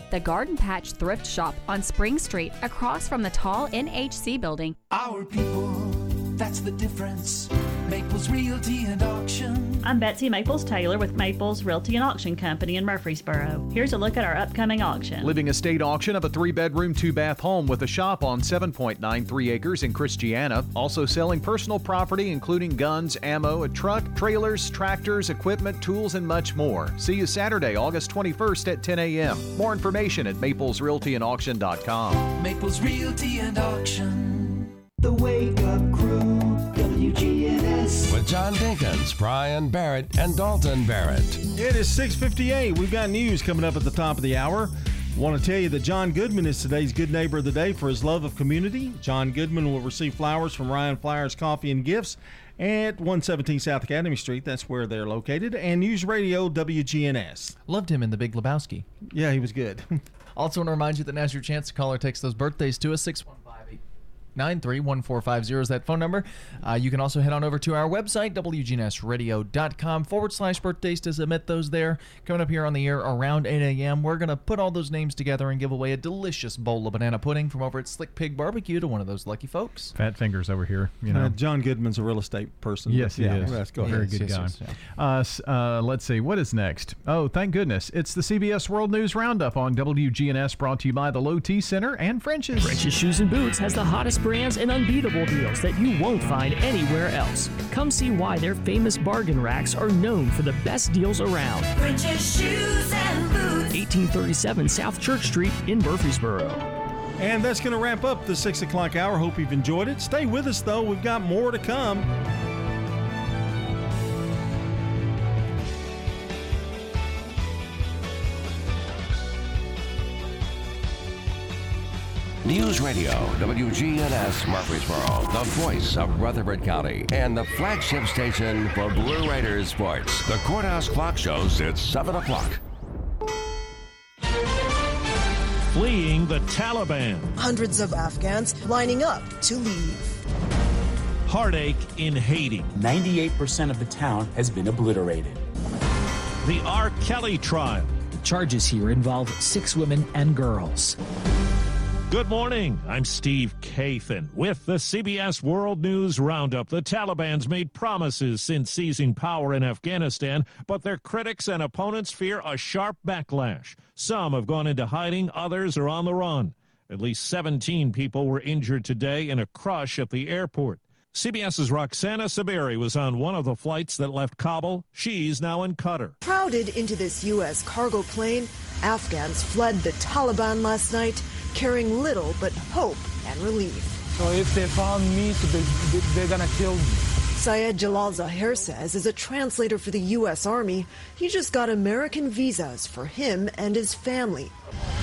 The Garden Patch Thrift Shop on Spring Street, across from the tall NHC building. Our people, that's the difference. Maples Realty and Auction. I'm Betsy Maples Taylor with Maples Realty and Auction Company in Murfreesboro. Here's a look at our upcoming auction. Living estate auction of a three bedroom, two bath home with a shop on 7.93 acres in Christiana. Also selling personal property, including guns, ammo, a truck, trailers, tractors, equipment, tools, and much more. See you Saturday, August 21st at 10 a.m. More information at maplesrealtyandauction.com. Maples Realty and Auction. The Wake Up Crew, WGNS. With John Dinkins, Brian Barrett, and Dalton Barrett. It is 6:58. We've got news coming up at the top of the hour. Want to tell you that John Goodman is today's Good Neighbor of the Day for his love of community. John Goodman will receive flowers from Ryan Flowers Coffee and Gifts at 117 South Academy Street. That's where they're located. And News Radio WGNS. Loved him in The Big Lebowski. Yeah, he was good. also want to remind you that now's your chance to call or text those birthdays to us 615 931-450 is that phone number. Uh, you can also head on over to our website, wgnsradio.com forward slash birthdays to submit those there. Coming up here on the air around 8 a.m., we're going to put all those names together and give away a delicious bowl of banana pudding from over at Slick Pig Barbecue to one of those lucky folks. Fat fingers over here, you know. Uh, John Goodman's a real estate person. Yes, he yeah, is. Let's go Very ahead. good yes, guy. yes, yeah. Uh, uh, let's see. What is next? Oh, thank goodness. It's the CBS World News Roundup on WGNS brought to you by the Low T Center and French's. French's Shoes and Boots has the hottest brands and unbeatable deals that you won't find anywhere else. Come see why their famous bargain racks are known for the best deals around. French's Shoes and Boots. 1837 South Church Street in Murfreesboro. And that's going to wrap up the 6 o'clock hour. Hope you've enjoyed it. Stay with us, though. We've got more to come. News Radio, WGNS Murfreesboro, the voice of Rutherford County, and the flagship station for Blue Raiders sports. The Courthouse Clock shows it's 7 o'clock. Fleeing the Taliban. Hundreds of Afghans lining up to leave. Heartache in Haiti. 98% of the town has been obliterated. The R. Kelly trial. The charges here involve six women and girls. Good morning. I'm Steve Kathan with the CBS World News Roundup. The Taliban's made promises since seizing power in Afghanistan, but their critics and opponents fear a sharp backlash. Some have gone into hiding, others are on the run. At least 17 people were injured today in a crush at the airport. CBS's Roxana Saberi was on one of the flights that left Kabul. She's now in Qatar. Crowded into this U.S. cargo plane, Afghans fled the Taliban last night, carrying little but hope and relief. So if they found me, they, they're gonna kill me. Syed Jalal Zahir says as a translator for the U.S. Army, he just got American visas for him and his family.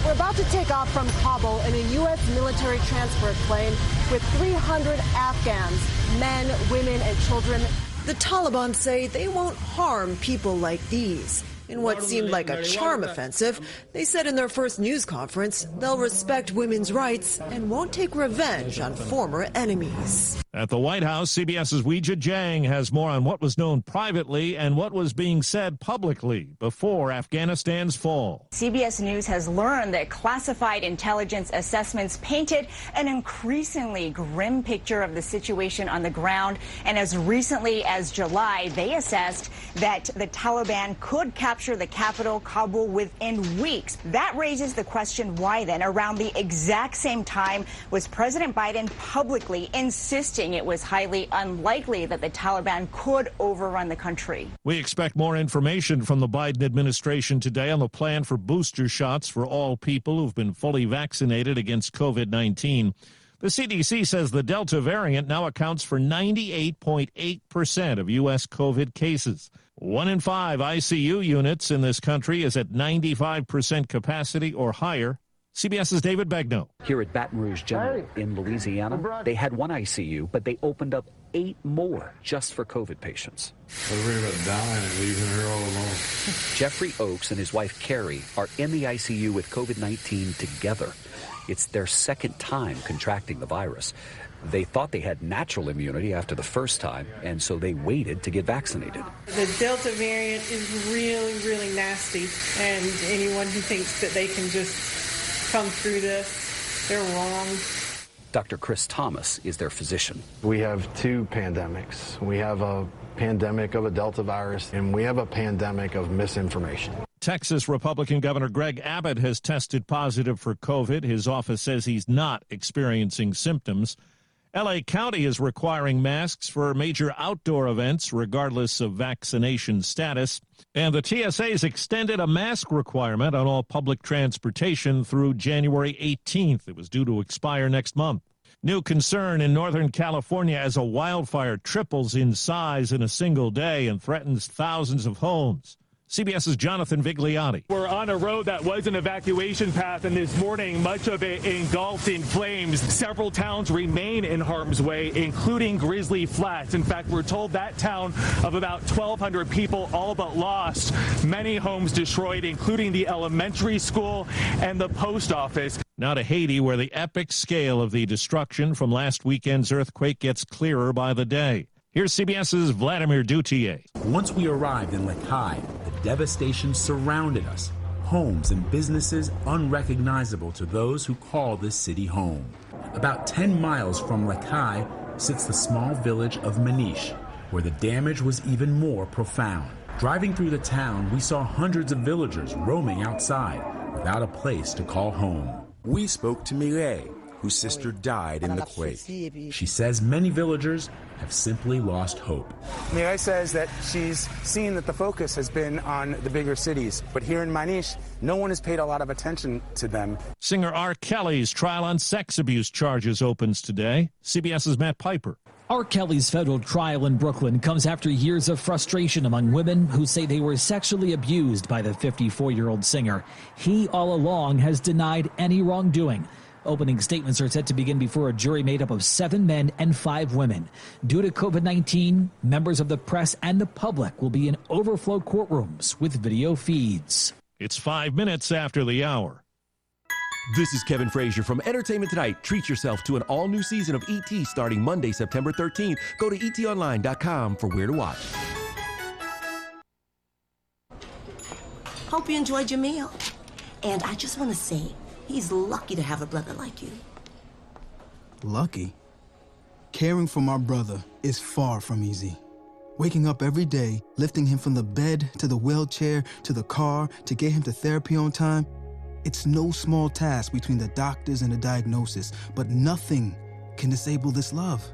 We're about to take off from Kabul in a U.S. military transport plane with 300 Afghans, men, women, and children. The Taliban say they won't harm people like these. In what seemed like a charm offensive, they said in their first news conference they'll respect women's rights and won't take revenge on former enemies. At the White House, CBS's Weijia Jiang has more on what was known privately and what was being said publicly before Afghanistan's fall. CBS News has learned that classified intelligence assessments painted an increasingly grim picture of the situation on the ground. And as recently as July, they assessed that the Taliban could capture the capital, Kabul, within weeks. That raises the question why then, around the exact same time, was President Biden publicly insisting it was highly unlikely that the Taliban could overrun the country. We expect more information from the Biden administration today on the plan for booster shots for all people who've been fully vaccinated against COVID 19. The CDC says the Delta variant now accounts for 98.8% of U.S. COVID cases. One in five ICU units in this country is at 95% capacity or higher. CBS's David Begnaud. Here at Baton Rouge General in Louisiana, they had one ICU, but they opened up eight more just for COVID patients. We're worried about dying and leaving her all alone. Jeffrey Oakes and his wife Carrie are in the ICU with COVID 19 together. It's their second time contracting the virus. They thought they had natural immunity after the first time, and so they waited to get vaccinated. The Delta variant is really, really nasty, and anyone who thinks that they can just come through this, they're wrong. Dr. Chris Thomas is their physician. We have two pandemics. We have a pandemic of a Delta virus, and we have a pandemic of misinformation. Texas Republican Governor Greg Abbott has tested positive for COVID. His office says he's not experiencing symptoms. LA County is requiring masks for major outdoor events, regardless of vaccination status. And the TSA has extended a mask requirement on all public transportation through January 18th. It was due to expire next month. New concern in Northern California as a wildfire triples in size in a single day and threatens thousands of homes. CBS's Jonathan Vigliotti. We're on a road that was an evacuation path, and this morning, much of it engulfed in flames. Several towns remain in harm's way, including Grizzly Flats. In fact, we're told that town of about 1,200 people all but lost. Many homes destroyed, including the elementary school and the post office. Now to Haiti, where the epic scale of the destruction from last weekend's earthquake gets clearer by the day. Here's CBS's Vladimir Duthiers. Once we arrived in Les Cayes, the devastation surrounded us. Homes and businesses unrecognizable to those who call this city home. About 10 miles from Les Cayes sits the small village of Maniche, where the damage was even more profound. Driving through the town, we saw hundreds of villagers roaming outside without a place to call home. We spoke to Mireille, whose sister died in the quake. She says many villagers have simply lost hope. Mireille says that she's seen that the focus has been on the bigger cities, but here in Maniche, no one has paid a lot of attention to them. Singer R. Kelly's trial on sex abuse charges opens today. CBS's Matt Piper. R. Kelly's federal trial in Brooklyn comes after years of frustration among women who say they were sexually abused by the 54 year old singer. He all along has denied any wrongdoing. Opening statements are set to begin before a jury made up of seven men and five women. Due to COVID 19, members of the press and the public will be in overflow courtrooms with video feeds. It's five minutes after the hour. This is Kevin Frazier from Entertainment Tonight. Treat yourself to an all new season of ET starting Monday, September 13th. Go to etonline.com for where to watch. Hope you enjoyed your meal. And I just want to say, he's lucky to have a brother like you. Lucky? Caring for my brother is far from easy. Waking up every day, lifting him from the bed to the wheelchair to the car to get him to therapy on time, it's no small task between the doctors and the diagnosis, but nothing can disable this love.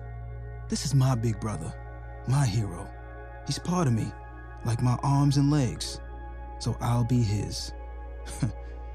This is my big brother, my hero. He's part of me, like my arms and legs. So I'll be his.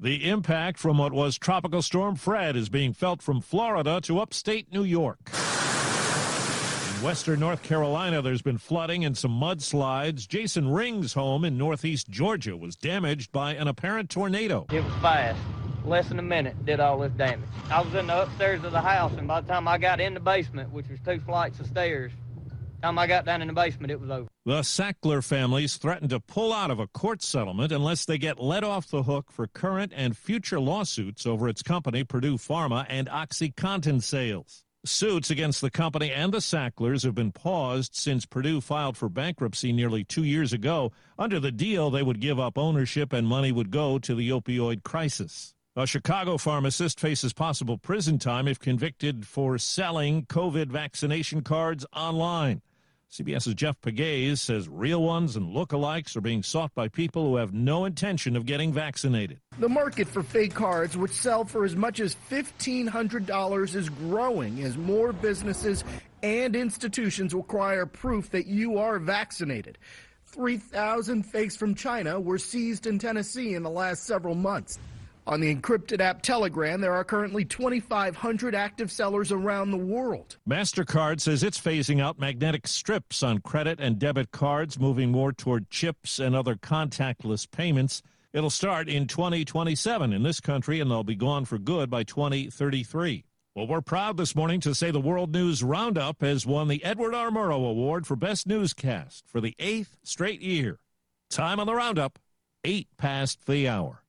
The impact from what was Tropical Storm Fred is being felt from Florida to upstate New York. In western North Carolina, there's been flooding and some mudslides. Jason Ring's home in northeast Georgia was damaged by an apparent tornado. It was fast. Less than a minute did all this damage. I was in the upstairs of the house, and by the time I got in the basement, which was two flights of stairs, time I got down in the basement, it was over. The Sackler families threaten to pull out of a court settlement unless they get let off the hook for current and future lawsuits over its company, Purdue Pharma, and OxyContin sales. Suits against the company and the Sacklers have been paused since Purdue filed for bankruptcy nearly two years ago. Under the deal, they would give up ownership and money would go to the opioid crisis. A Chicago pharmacist faces possible prison time if convicted for selling COVID vaccination cards online. CBS's Jeff Pegues says real ones and lookalikes are being sought by people who have no intention of getting vaccinated. The market for fake cards, which sell for as much as $1,500, is growing as more businesses and institutions require proof that you are vaccinated. 3,000 fakes from China were seized in Tennessee in the last several months. On the encrypted app Telegram, there are currently 2,500 active sellers around the world. MasterCard says it's phasing out magnetic strips on credit and debit cards, moving more toward chips and other contactless payments. It'll start in 2027 in this country, and they'll be gone for good by 2033. Well, we're proud this morning to say the World News Roundup has won the Edward R. Murrow Award for Best Newscast for the eighth straight year. Time on the Roundup, eight past the hour.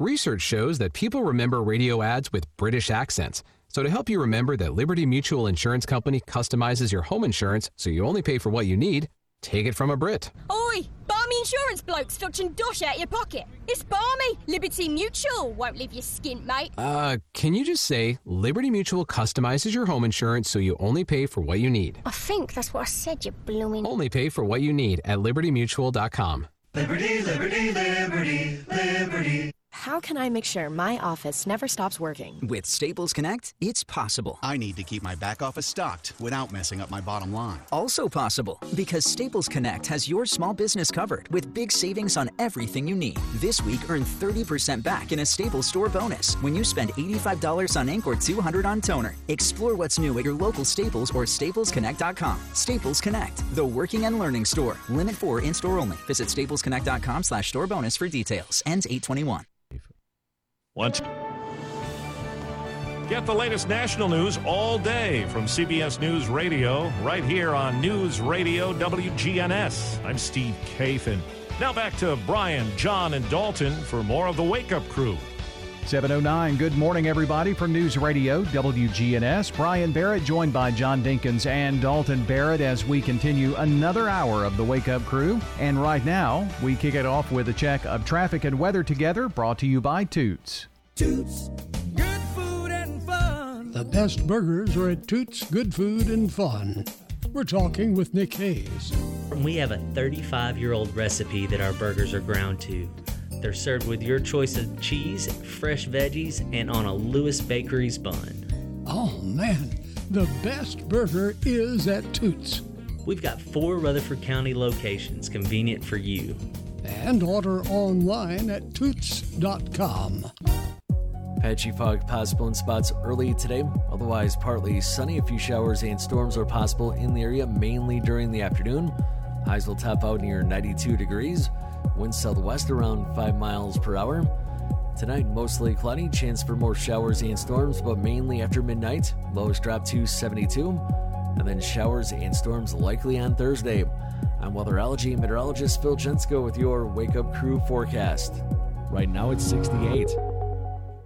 Research shows that people remember radio ads with British accents. So, to help you remember that Liberty Mutual Insurance Company customizes your home insurance so you only pay for what you need, take it from a Brit. Oi, barmy insurance blokes stretching dosh out your pocket. It's barmy. Liberty Mutual won't leave you skint, mate. Uh, can you just say Liberty Mutual customizes your home insurance so you only pay for what you need? I think that's what I said, you blooming. Only pay for what you need at libertymutual.com. Liberty, liberty, liberty, liberty. How can I make sure my office never stops working? With Staples Connect, it's possible. I need to keep my back office stocked without messing up my bottom line. Also possible because Staples Connect has your small business covered with big savings on everything you need. This week, earn 30% back in a Staples store bonus when you spend $85 on ink or 200 on toner. Explore what's new at your local Staples or staplesconnect.com. Staples Connect, the working and learning store. Limit 4 in-store only. Visit staplesconnect.com slash store bonus for details. Ends 821. Once. Get the latest national news all day from CBS News Radio, right here on News Radio WGNS. I'm Steve Kathan. Now back to Brian, John, and Dalton for more of the Wake Up Crew. 709. Good morning, everybody, from News Radio WGNS. Brian Barrett joined by John Dinkins and Dalton Barrett as we continue another hour of the Wake Up Crew. And right now, we kick it off with a check of traffic and weather together, brought to you by Toots. Toots, good food and fun. The best burgers are at Toots Good Food and Fun. We're talking with Nick Hayes. We have a 35 year old recipe that our burgers are ground to. They're served with your choice of cheese, fresh veggies, and on a Lewis Bakery's bun. Oh man, the best burger is at Toots. We've got four Rutherford County locations convenient for you. And order online at toots.com. Patchy fog possible in spots early today, otherwise partly sunny. A few showers and storms are possible in the area, mainly during the afternoon. Highs will top out near 92 degrees. Winds southwest around 5 miles per hour. Tonight, mostly cloudy, chance for more showers and storms, but mainly after midnight. Lows drop to 72. And then showers and storms likely on Thursday. I'm weatherology meteorologist Phil Jensko with your Wake Up Crew forecast. Right now it's 68.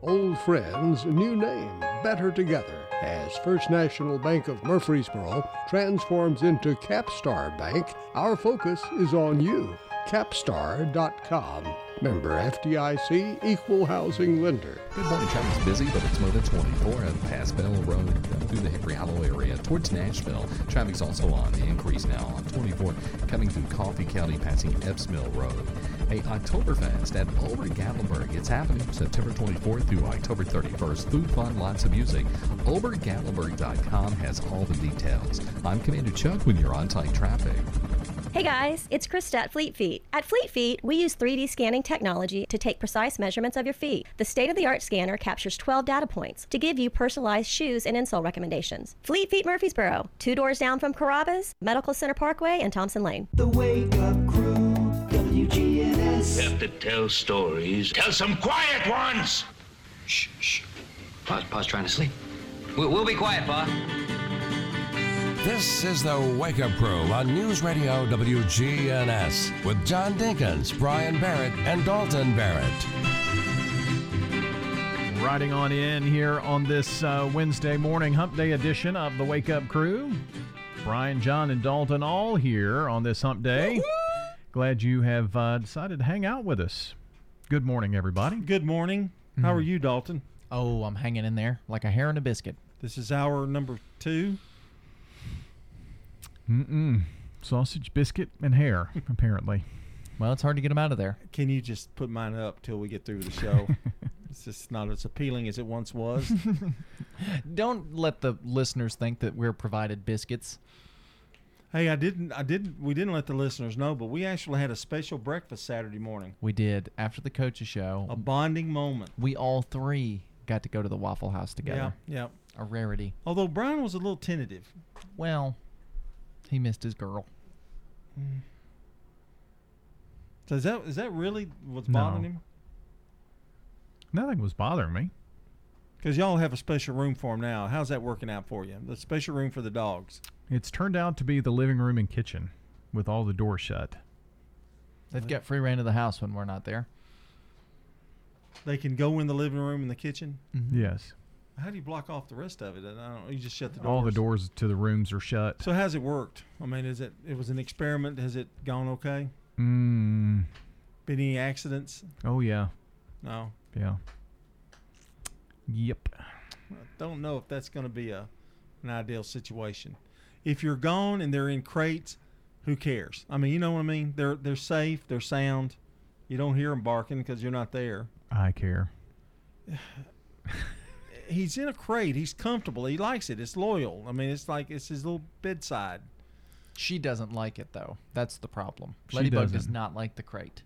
Old friends, new name, better together. As First National Bank of Murfreesboro transforms into Capstar Bank, our focus is on you. Capstar.com. Member FDIC, equal housing lender. Good morning. Traffic's busy, but it's moving 24 at Pass Bell Road through the Hickory Hollow area towards Nashville. Traffic's also on the increase now on 24 coming through Coffee County, passing Epps Mill Road. A Oktoberfest at Ober Gatlinburg. It's happening September 24th through October 31st. Food, fun, lots of music. OberGatlinburg.com has all the details. I'm Commander Chuck with your on-time traffic. Hey guys, it's Krista at Fleet Feet. At Fleet Feet, we use 3D scanning technology to take precise measurements of your feet. The state of the art scanner captures 12 data points to give you personalized shoes and insole recommendations. Fleet Feet Murfreesboro, two doors down from Carrabba's, Medical Center Parkway, and Thompson Lane. The Wake Up Crew, WGNS. have to tell stories. Tell some quiet ones! Shh, shh. Pa's, Pa's trying to sleep. We'll, we'll be quiet, Pa. This is the Wake Up Crew on News Radio WGNS with John Dinkins, Brian Barrett, and Dalton Barrett. Riding on in here on this uh, Wednesday morning hump day edition of the Wake Up Crew. Brian, John, and Dalton all here on this hump day. Glad you have uh, decided to hang out with us. Good morning, everybody. Good morning. How are you, Dalton? Oh, I'm hanging in there like a hair in a biscuit. This is hour number two. Mm-mm. Sausage, biscuit, and hair, apparently. Well, it's hard to get them out of there. Can you just put mine up till we get through the show? it's just not as appealing as it once was. Don't let the listeners think that we're provided biscuits. hey, I didn't. I didn't. We didn't let the listeners know, but we actually had a special breakfast Saturday morning. We did after the coaches show. A bonding moment. We all three got to go to the Waffle House together. Yeah, yeah. A rarity. Although Brian was a little tentative. Well, he missed his girl. Hmm. So is that is that really what's No. bothering him? Nothing was bothering me. Because y'all have a special room for him now. How's that working out for you? The special room for the dogs. It's turned out to be the living room and kitchen with all the doors shut. They've got free reign of the house when we're not there. They can go in the living room and the kitchen. Yes. How do you block off the rest of it? I don't. You just shut the doors. All the doors to the rooms are shut. So how's it worked? I mean, is it? It was an experiment. Has it gone okay? Mm. Been any accidents? Oh, yeah. No. Yeah. Yep. I don't know if that's going to be a an ideal situation. If you're gone and they're in crates, who cares? I mean, you know what I mean. They're they're safe. They're sound. You don't hear them barking because you're not there. I care. He's in a crate. He's comfortable. He likes it. It's loyal. I mean, it's like it's his little bedside. She doesn't like it though. That's the problem. She Ladybug does doesn't. like the crate,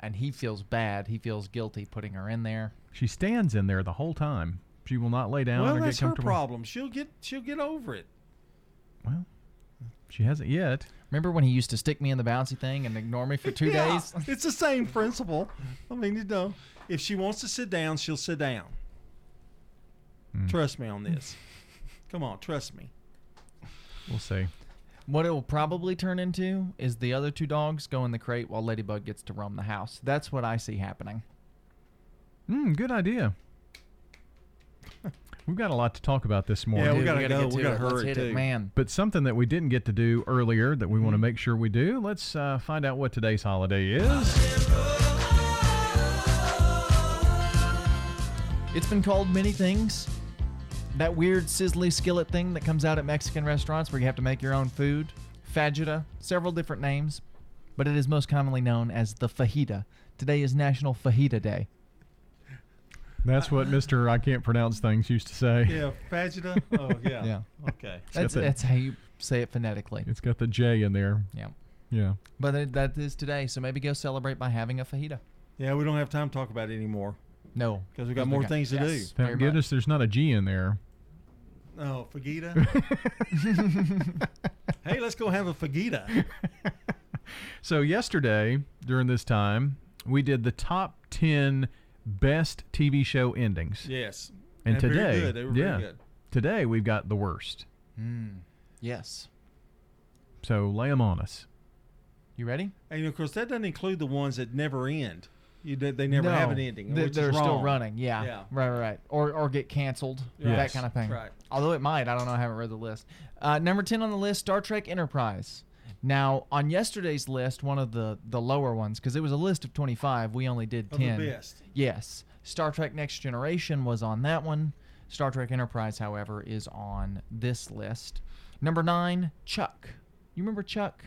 and he feels bad. He feels guilty putting her in there. She stands in there the whole time. She will not lay down well, or get that's her problem. She'll get she'll get over it. Well, she hasn't yet. Remember when he used to stick me in the bouncy thing and ignore me for two Yeah, days? it's the same principle. I mean, you know, if she wants to sit down, she'll sit down. Hmm. Trust me on this. Come on, trust me. We'll see. What it will probably turn into is the other two dogs go in the crate while Ladybug gets to roam the house. That's what I see happening. Mm, good idea. We've got a lot to talk about this morning. Yeah, we gotta, go. get We to gotta it. Let's hurry hit it, man. But something that we didn't get to do earlier that we want Mm-hmm. to make sure we do, let's uh, find out what today's holiday is. It's been called many things. That weird sizzly skillet thing that comes out at Mexican restaurants where you have to make your own food. Fajita, several different names, but it is most commonly known as the fajita. Today is National Fajita Day. That's what Mr. I can't pronounce things used to say. Yeah, fajita. Oh yeah. Yeah. Okay. That's the- that's how you say it phonetically. It's got the J in there. Yeah. Yeah. But it, that is today, so maybe go celebrate by having a fajita. Yeah, we don't have time to talk about it anymore. No, because we got more things to yes, do. very Thank much. goodness there's not a G in there. Oh, fajita. hey, let's go have a fajita. So yesterday during this time, we did the top 10 best TV show endings. Yes. And, And very today, good. They were very yeah, good. today we've got the worst. Mm. Yes. So lay them on us. You ready? And of course, that doesn't include the ones that never end. You they they never have an ending. They, which is they're still wrong. running. Yeah. Yeah. Right, right, right. Or or get canceled. Yes. That kind of thing. Right. Although it might. I don't know. I haven't read the list. Uh, number ten on the list: Star Trek Enterprise. Now, on yesterday's list, one of the the lower ones, because it was a list of 25, we only did Of the 10. best. Yes. Star Trek Next Generation was on that one. Star Trek Enterprise, however, is on this list. Number nine, Chuck. You remember Chuck?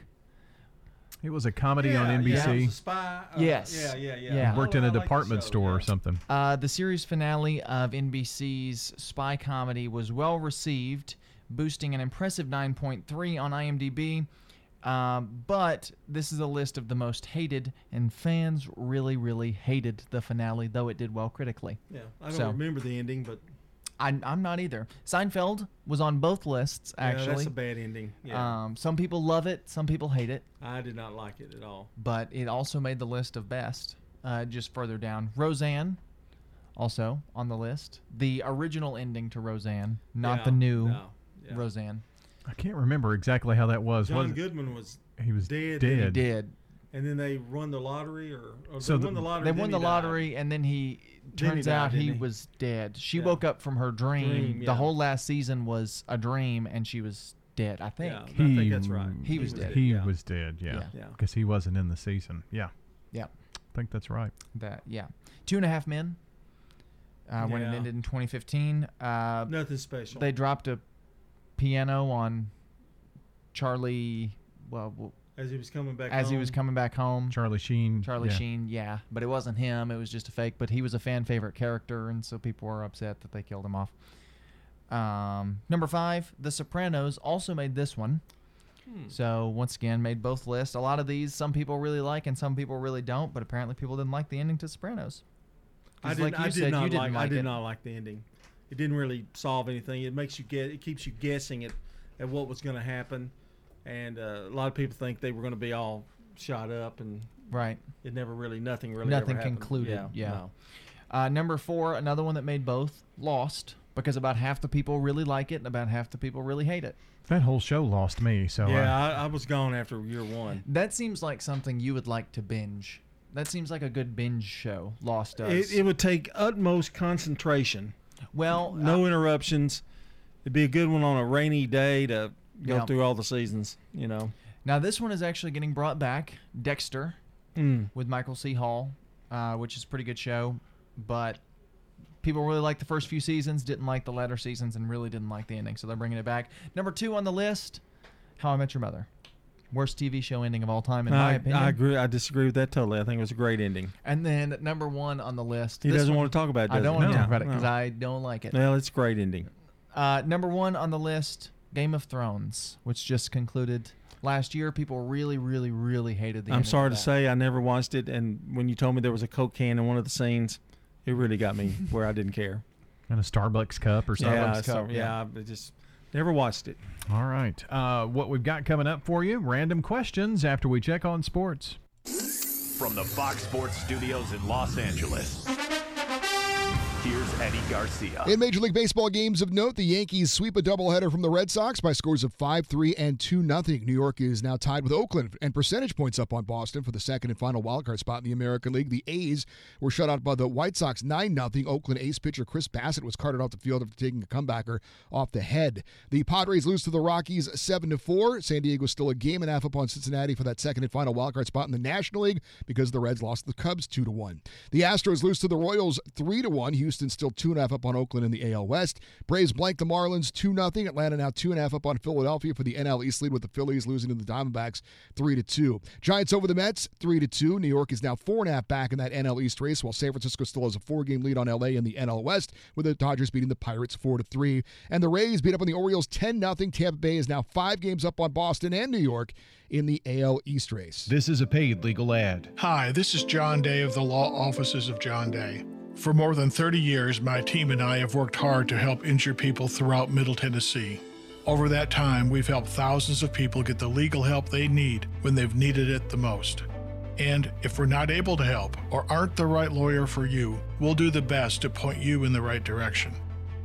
It was a comedy on NBC. yeah, it was a spy. uh, yes. Yeah, yeah, yeah. He worked Oh, in I a like department show, store or something. Uh, the series finale of NBC's spy comedy was well received, boosting an impressive 9.3 on IMDb. Um, but this is a list of the most hated, and fans really, really hated the finale, though it did well critically. Yeah, I don't So- remember the ending, but I, I'm not either. Seinfeld was on both lists, Yeah, actually. that's a bad ending. Yeah. Um, some people love it, some people hate it, I did not like it at all. but it also made the list of best. Uh, just further down, Roseanne, also on the list. The original ending to Roseanne, not Yeah, the new no, yeah. Roseanne. I can't remember exactly how that was. John was Goodman was he was dead. dead. He did. And then they won the lottery, or, or So they the- won the lottery. They won he the died. and then he Then he turns died, out he, he? was dead. She Yeah. woke up from her dream. Dream, The whole last season was a dream, and she was dead. I think. Yeah, I think that's right. He, was dead. He yeah. was dead. Yeah. Yeah. Yeah. Because he wasn't in the season. Yeah. Yeah. I think that's right. That yeah. Two and a half men. Uh, When it ended in 2015. Uh, Nothing special. They dropped a piano on Charlie. Well, w- as he was coming back. as he home. was coming back home. Charlie Sheen. Charlie yeah. Sheen, yeah, but it wasn't him. It was just a fake. But he was a fan favorite character, and so people were upset that they killed him off. Um, number five, The Sopranos also made this one. Hmm. So once again, made both lists. A lot of these, some people really like, and some people really don't. But apparently, people didn't like the ending to Sopranos. I 'Cause did, like you I did said, not you didn't like, I did it. not like the ending. It didn't really solve anything. It makes you get. It keeps you guessing at, at what was going to happen, and uh, a lot of people think they were going to be all shot up, and Right. it never really. Nothing really. Nothing ever concluded. Yeah. Yeah. no. Uh, number four, another one that made both, Lost, because about half the people really like it, and about half the people really hate it. That whole show lost me. So uh, Yeah, I, I was gone after year one. That seems like something you would like to binge. That seems like a good binge show. Lost does. It, it would take utmost concentration. well, No interruptions. It'd be a good one on a rainy day to go Yeah. through all the seasons. You know. now this one is actually getting brought back. Dexter Mm. with Michael C. Hall, uh, which is a pretty good show, but people really liked the first few seasons, didn't like the latter seasons, and really didn't like the ending. So they're bringing it back. Number two on the list, How I Met Your Mother. Worst TV show ending of all time, in my opinion. I agree. I disagree with that totally. I think it was a great ending. And then number one on the list. He doesn't one- want to talk about it. I don't want to talk about it because no. I don't like it. Well, it's a great ending. Uh, number one on the list, Game of Thrones, which just concluded last year. People really, really, really hated the. I'm sorry of to say I never watched it, and when you told me there was a Coke can in one of the scenes, it really got me where I didn't care. And a Starbucks cup or something. yeah, so- yeah, I just never watched it. All right. Uh, what we've got coming up for you random questions after we check on sports. From the Fox Sports Studios in Los Angeles, here's Eddie Garcia. In Major League Baseball games of note, the Yankees sweep a doubleheader from the Red Sox by scores of 5 3 and 2 0. New York is now tied with Oakland and percentage points up on Boston for the second and final wildcard spot in the American League. The A's were shut out by the White Sox 9 0. Oakland ace pitcher Chris Bassitt was carted off the field after taking a comebacker off the head. The Padres lose to the Rockies 7 4. San Diego is still a game and a half up on Cincinnati for that second and final wildcard spot in the National League because the Reds lost the Cubs 2 1. The Astros lose to the Royals 3 1. Houston still 2.5 up on Oakland in the AL West. Braves blank the Marlins 2 0. Atlanta now 2.5 up on Philadelphia for the NL East lead with the Phillies losing to the Diamondbacks 3 2. Giants over the Mets 3 2. New York is now 4.5 back in that NL East race, while San Francisco still has a four game lead on LA in the NL West, with the Dodgers beating the Pirates 4 3. And the Rays beat up on the Orioles 10 0. Tampa Bay is now five games up on Boston and New York in the AL East race. This is a paid legal ad. Hi, this is John Day of the Law Offices of John Day. For more than 30 years, my team and I have worked hard to help injured people throughout Middle Tennessee. Over that time, we've helped thousands of people get the legal help they need when they've needed it the most. And if we're not able to help or aren't the right lawyer for you, we'll do the best to point you in the right direction.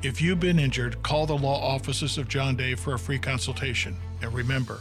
If you've been injured, call the law offices of John Day for a free consultation. And remember,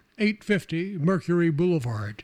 850 Mercury Boulevard.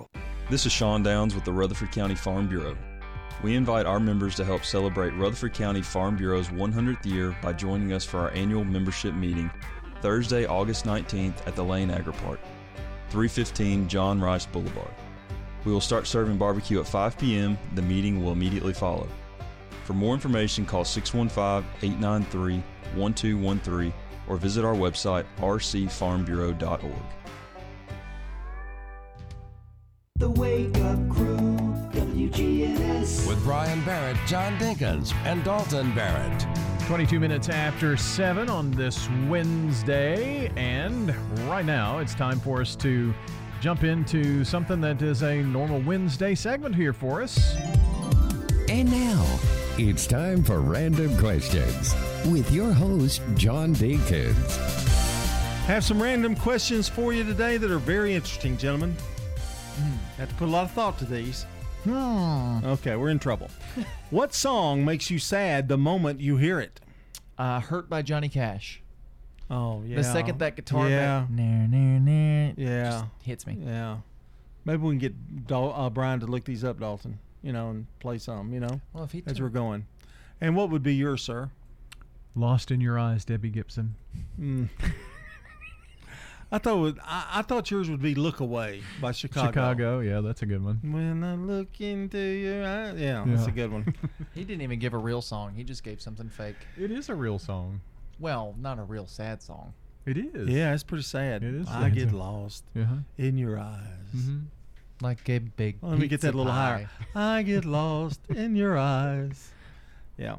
This is Sean Downs with the Rutherford County Farm Bureau. We invite our members to help celebrate Rutherford County Farm Bureau's 100th year by joining us for our annual membership meeting Thursday, August 19th at the Lane Agri Park, 315 John Rice Boulevard. We will start serving barbecue at 5 p.m. The meeting will immediately follow. For more information, call 615 893 1213 or visit our website rcfarmbureau.org. The Wake Up Crew, WGNS. With Brian Barrett, John Dinkins, and Dalton Barrett. 22 minutes after 7 on this Wednesday. And right now, it's time for us to jump into something that is a normal Wednesday segment here for us. And now, it's time for Random Questions with your host, John Dinkins. Have some random questions for you today that are very interesting, gentlemen. Have to put a lot of thought to these. Okay, we're in trouble. what song makes you sad the moment you hear it? Uh, Hurt by Johnny Cash. Oh yeah. The second that guitar Yeah. back, nah, nah, nah, Yeah. just hits me. Yeah. Maybe we can get Dal- uh, Brian to look these up, Dalton. You know, and play some. You know, Well, if he as took- we're going. And what would be yours, sir? Lost in Your Eyes, Debbie Gibson. Mm. I thought I, I thought yours would be "Look Away" by Chicago. Chicago, yeah, that's a good one. When I look into your eyes, yeah, that's a good one. He didn't even give a real song. He just gave something fake. It is a real song. Well, not a real sad song. It is. yeah, it's pretty sad. It is I sad. get lost Uh-huh. in your eyes. Mhm. Like a big. Let me get that a little pie. higher. I get lost in your eyes. Yeah.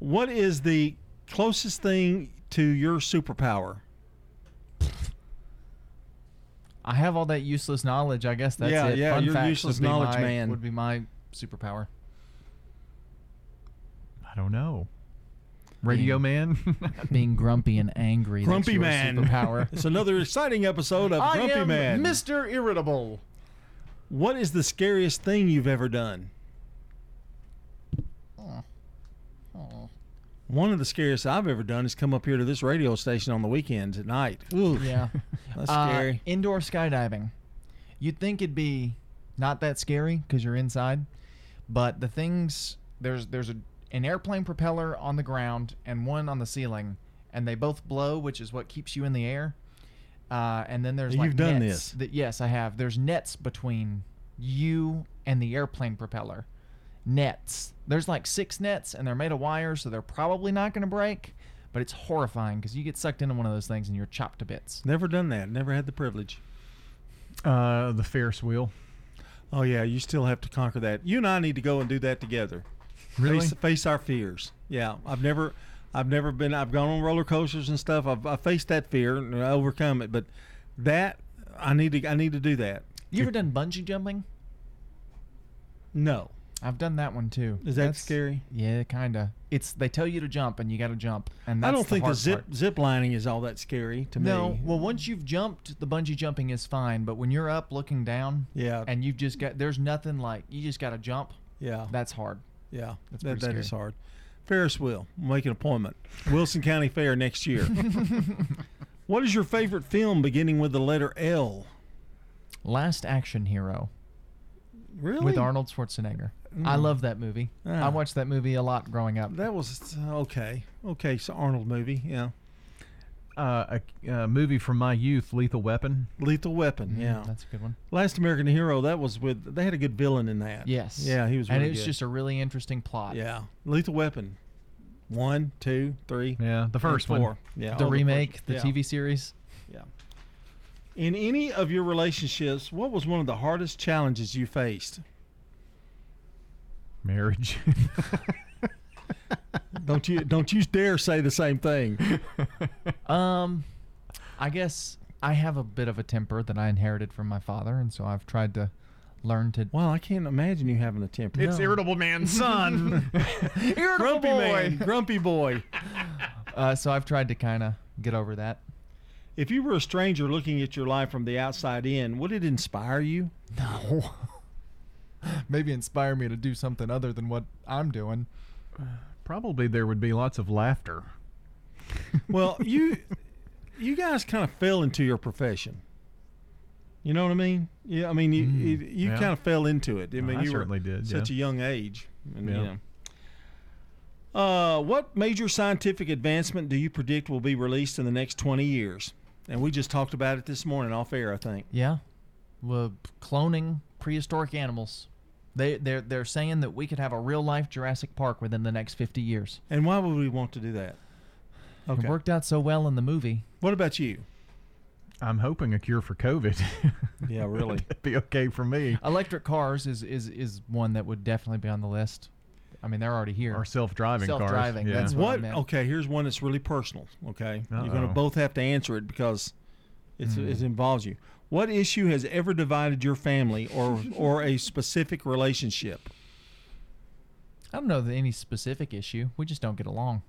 What is the closest thing to your superpower? I have all that useless knowledge. I guess that's Yeah, it. yeah, Fun you're facts useless knowledge my- man. Would be my superpower. I don't know. Radio Man? Being grumpy and angry. that's Grumpy your Man. Superpower. it's another exciting episode of I Grumpy am Man. Mr. Irritable. What is the scariest thing you've ever done? One of the scariest I've ever done is come up here to this radio station on the weekends at night. Ooh, Yeah. that's Uh, scary. indoor skydiving. You'd think it'd be not that scary because you're inside, but the things there's there's a, an airplane propeller on the ground and one on the ceiling, and they both blow, which is what keeps you in the air. Uh, and then there's You've like done nets this. that- yes, I have. There's nets between you and the airplane propeller. Nets. There's like six nets, and they're made of wire, so they're probably not going to break. But it's horrifying because you get sucked into one of those things and you're chopped to bits. Never done that. Never had the privilege. Uh, the Ferris wheel. Oh yeah, you still have to conquer that. You and I need to go and do that together. Really? Face, face our fears. Yeah, I've never, I've never been. I've gone on roller coasters and stuff. I've, I faced that fear and I overcome it. But that I need to. I need to do that. You ever done bungee jumping? No. I've done that one too. Is that scary? Yeah, kinda. It's they tell you to jump and you got to jump, and I don't think the hard zip part. zip lining is all that scary to me. No, me. well, once you've jumped, the bungee jumping is fine. But when you're up looking down, Yeah. and you've just got there's nothing like you just got to jump. Yeah. That's hard. Yeah, That's that, pretty that is scary. hard. Ferris wheel. Make an appointment. Wilson County Fair next year. what is your favorite film beginning with the letter L? Last Action Hero. Really? With Arnold Schwarzenegger. I Mm. love that movie. Ah. I watched that movie a lot growing up. That was okay. Okay, so Arnold movie. Yeah. uh, a, a movie from my youth, Lethal Weapon. Lethal Weapon, yeah. That's a good one. Last American Hero, that was with, they had a good villain in that. Yes. Yeah, he was And it was good. just a really interesting plot. Yeah. Lethal Weapon. One, two, three. Yeah, the first one. four. Yeah. The all remake, first- the yeah. TV series. Yeah. In any of your relationships, what was one of the hardest challenges you faced? Marriage. don't you don't you dare say the same thing. Um, I guess I have a bit of a temper that I inherited from my father, and so I've tried to learn to. Well, I can't imagine you having a temper. It's irritable man's son. Irritable grumpy boy. man, grumpy boy. Uh, so I've tried to kind of get over that. If you were a stranger looking at your life from the outside in, would it inspire you? No. Maybe inspire me to do something other than what I'm doing. Probably there would be lots of laughter. Well, you you guys kind of fell into your profession. You know what I mean? Yeah, I mean you you, you yeah. kind of fell into it. I Oh, mean I you certainly were did, such yeah. a young age. And, you Yeah. know. Uh, what major scientific advancement do you predict will be released in the next 20 years? And we just talked about it this morning off air, I think. Yeah. Well, cloning prehistoric animals. They they're they're saying that we could have a real life Jurassic Park within the next 50 years. And why would we want to do that? Okay. It worked out so well in the movie. What about you? I'm hoping a cure for COVID. Yeah, really. That'd be okay for me. Electric cars is is is one that would definitely be on the list. I mean, they're already here. Or self-driving cars. Self-driving. Yeah. That's what, I What? meant. Okay, here's one that's really personal. Okay, you're going to both have to answer it because it's, it mm. involves you. What issue has ever divided your family or or a specific relationship? I don't know that any specific issue. We just don't get along.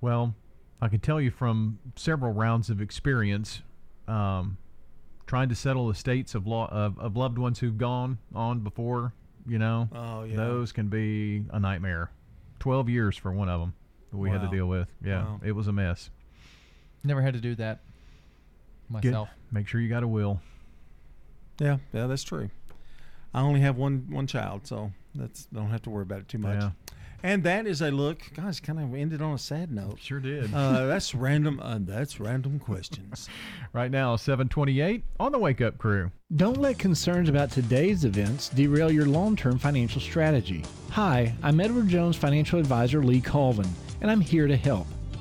Well, I can tell you from several rounds of experience, um, trying to settle estates of, law, of of loved ones who've gone on before. You know, Oh, yeah. those can be a nightmare. Twelve years for one of them that we had to deal with. Yeah, Wow. it was a mess. Never had to do that Get- myself. make sure you got a will. Yeah, yeah, that's true. I only have one one child, so that's don't have to worry about it too much. Yeah. And that is a look. Guys, kind of ended on a sad note. Sure did. Uh, that's random. Uh, that's random questions. Right now, 728 on the Wake Up Crew. Don't let concerns about today's events derail your long term financial strategy. Hi, I'm Edward Jones financial advisor Lee Colvin, and I'm here to help.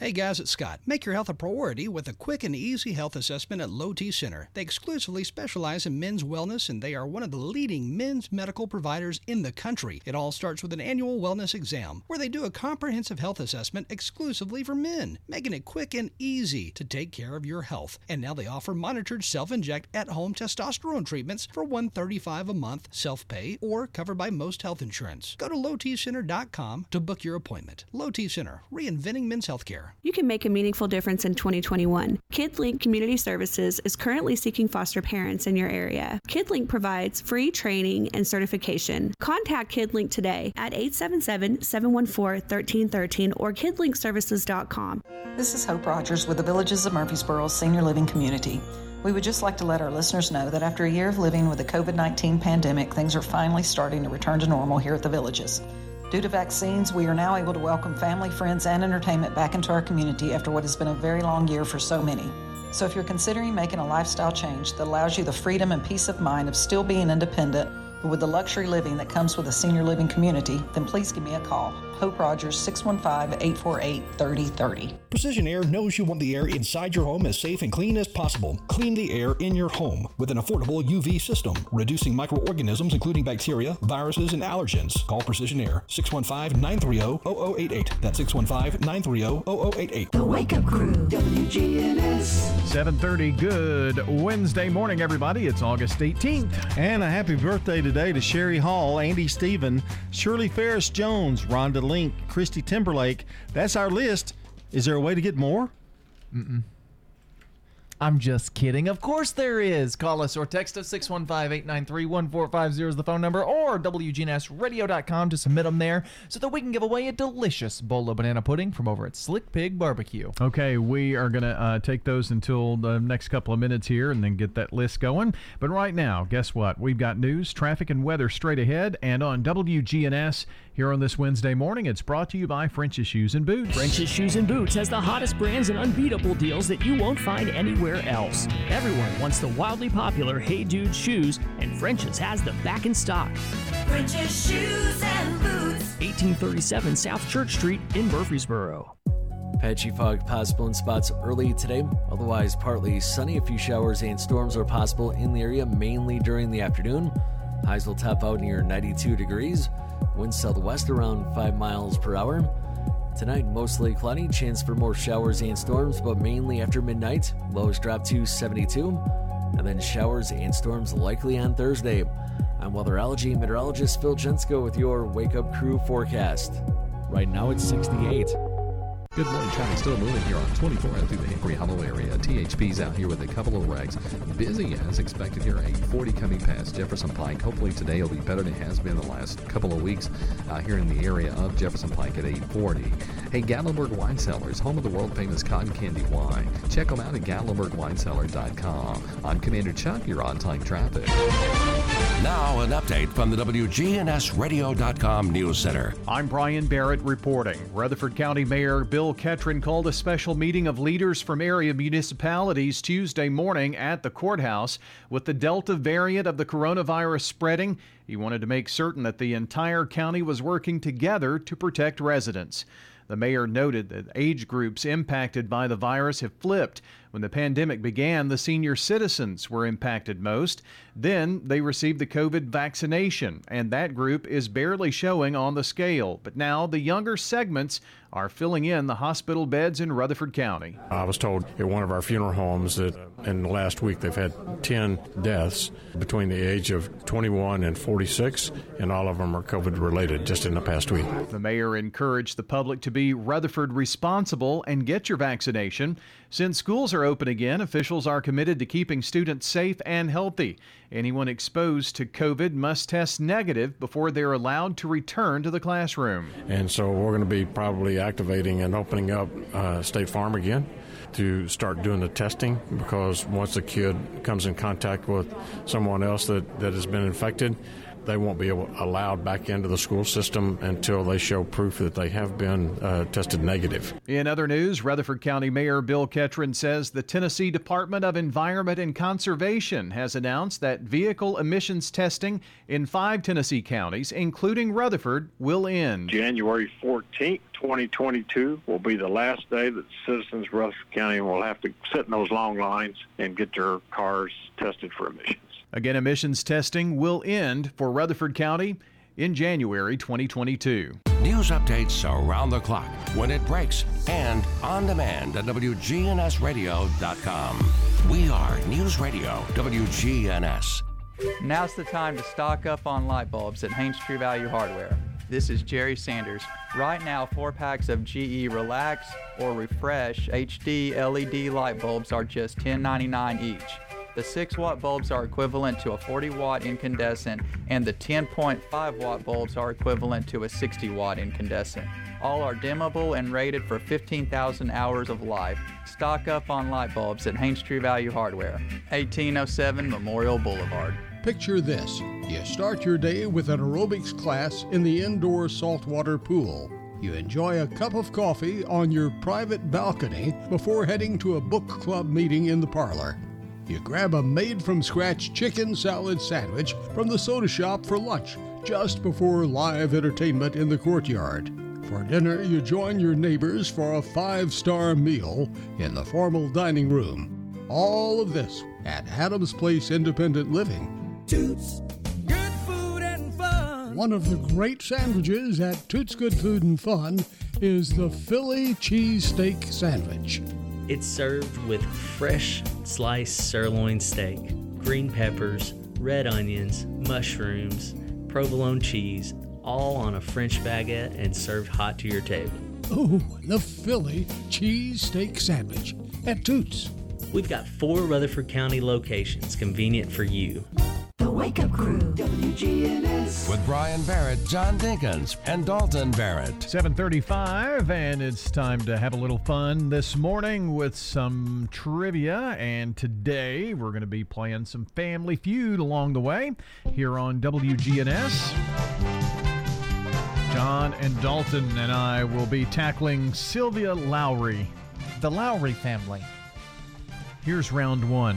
Hey guys, it's Scott. Make your health a priority with a quick and easy health assessment at Low T Center. They exclusively specialize in men's wellness and they are one of the leading men's medical providers in the country. It all starts with an annual wellness exam where they do a comprehensive health assessment exclusively for men, making it quick and easy to take care of your health. And now they offer monitored self-inject at-home testosterone treatments for 135 a month, self-pay or covered by most health insurance. Go to lowtcenter.com to book your appointment. Low T Center, reinventing men's healthcare. You can make a meaningful difference in 2021. KidLink Community Services is currently seeking foster parents in your area. KidLink provides free training and certification. Contact KidLink today at 877-714-1313 or kidlinkservices.com. This is Hope Rogers with the Villages of Murfreesboro Senior Living Community. We would just like to let our listeners know that after a year of living with the COVID 19 pandemic, things are finally starting to return to normal here at the Villages. Due to vaccines, we are now able to welcome family, friends, and entertainment back into our community after what has been a very long year for so many. So if you're considering making a lifestyle change that allows you the freedom and peace of mind of still being independent, but with the luxury living that comes with a senior living community, then please give me a call. Hope Rogers, 615 848 3030. Precision Air knows you want the air inside your home as safe and clean as possible. Clean the air in your home with an affordable UV system, reducing microorganisms including bacteria, viruses, and allergens. Call Precision Air 615-930-0088. That's 615-930-0088. The Wake Up Crew, WGNS. 7:30. Good Wednesday morning, everybody. It's August 18th. And a happy birthday today to Sherry Hall, Andy Stephen, Shirley Ferris Jones, Rhonda Link, Christy Timberlake. That's our list. Is there a way to get more? Mm-mm. I'm just kidding. Of course there is. Call us or text us 615-893-1450 is the phone number or WGNSradio.com to submit them there so that we can give away a delicious bowl of banana pudding from over at Slick Pig Barbecue. Okay, we are going to uh, take those until the next couple of minutes here and then get that list going. But right now, guess what? We've got news, traffic, and weather straight ahead. And on WGNS here on this Wednesday morning, it's brought to you by French's Shoes and Boots. French's Shoes and Boots has the hottest brands and unbeatable deals that you won't find anywhere else. Everyone wants the wildly popular Hey Dude shoes, and French's has them back in stock. French's Shoes and Boots. 1837 South Church Street in Murfreesboro. Patchy fog possible in spots early today. Otherwise, partly sunny. A few showers and storms are possible in the area, mainly during the afternoon. Highs will top out near 92 degrees. Winds southwest around 5 miles per hour. Tonight, mostly cloudy, chance for more showers and storms, but mainly after midnight. Lows drop to 72. And then showers and storms likely on Thursday. I'm weatherology meteorologist Phil Jensko with your Wake Up Crew forecast. Right now it's 68. Good morning. Traffic still moving here on 24 out through the Hickory Hollow area. THP's out here with a couple of wrecks. Busy as expected here. 840 coming past Jefferson Pike. Hopefully today will be better than it has been the last couple of weeks uh, here in the area of Jefferson Pike at 840. Hey, Gatlinburg Wine Cellars, home of the world famous cotton candy wine. Check them out at GatlinburgWineCellar.com. I'm Commander Chuck, your on time traffic. Now, an update from the WGNSradio.com News Center. I'm Brian Barrett reporting. Rutherford County Mayor Bill Ketron called a special meeting of leaders from area municipalities Tuesday morning at the courthouse. With the Delta variant of the coronavirus spreading, he wanted to make certain that the entire county was working together to protect residents. The mayor noted that age groups impacted by the virus have flipped. When the pandemic began, the senior citizens were impacted most. Then they received the COVID vaccination, and that group is barely showing on the scale. But now the younger segments are filling in the hospital beds in Rutherford County. I was told at one of our funeral homes that in the last week they've had 10 deaths between the age of 21 and 46, and all of them are COVID related just in the past week. The mayor encouraged the public to be Rutherford responsible and get your vaccination. Since schools are open again, officials are committed to keeping students safe and healthy. Anyone exposed to COVID must test negative before they're allowed to return to the classroom. And so we're going to be probably activating and opening up uh, State Farm again to start doing the testing because once a kid comes in contact with someone else that, that has been infected, they won't be able, allowed back into the school system until they show proof that they have been uh, tested negative. In other news, Rutherford County Mayor Bill Ketron says the Tennessee Department of Environment and Conservation has announced that vehicle emissions testing in five Tennessee counties, including Rutherford, will end. January 14th, 2022 will be the last day that citizens of Rutherford County will have to sit in those long lines and get their cars tested for emissions. Again, emissions testing will end for Rutherford County in January 2022. News updates around the clock, when it breaks, and on demand at WGNSradio.com. We are News Radio WGNS. Now's the time to stock up on light bulbs at Haines True Value Hardware. This is Jerry Sanders. Right now, four packs of GE Relax or Refresh HD LED light bulbs are just $10.99 each. The 6 watt bulbs are equivalent to a 40 watt incandescent, and the 10.5 watt bulbs are equivalent to a 60 watt incandescent. All are dimmable and rated for 15,000 hours of life. Stock up on light bulbs at Haines True Value Hardware, 1807 Memorial Boulevard. Picture this you start your day with an aerobics class in the indoor saltwater pool. You enjoy a cup of coffee on your private balcony before heading to a book club meeting in the parlor. You grab a made from scratch chicken salad sandwich from the soda shop for lunch just before live entertainment in the courtyard. For dinner, you join your neighbors for a five star meal in the formal dining room. All of this at Adams Place Independent Living. Toots. Good food and fun. One of the great sandwiches at Toots Good Food and Fun is the Philly cheesesteak sandwich. It's served with fresh sliced sirloin steak, green peppers, red onions, mushrooms, provolone cheese, all on a French baguette and served hot to your table. Oh, the Philly cheesesteak sandwich at Toots. We've got four Rutherford County locations convenient for you. The Wake Up Crew, WGNS. With Brian Barrett, John Dinkins, and Dalton Barrett. 735 and it's time to have a little fun this morning with some trivia. And today we're going to be playing some family feud along the way here on wgns john and dalton and i will be tackling sylvia lowry the lowry family. Here's round one.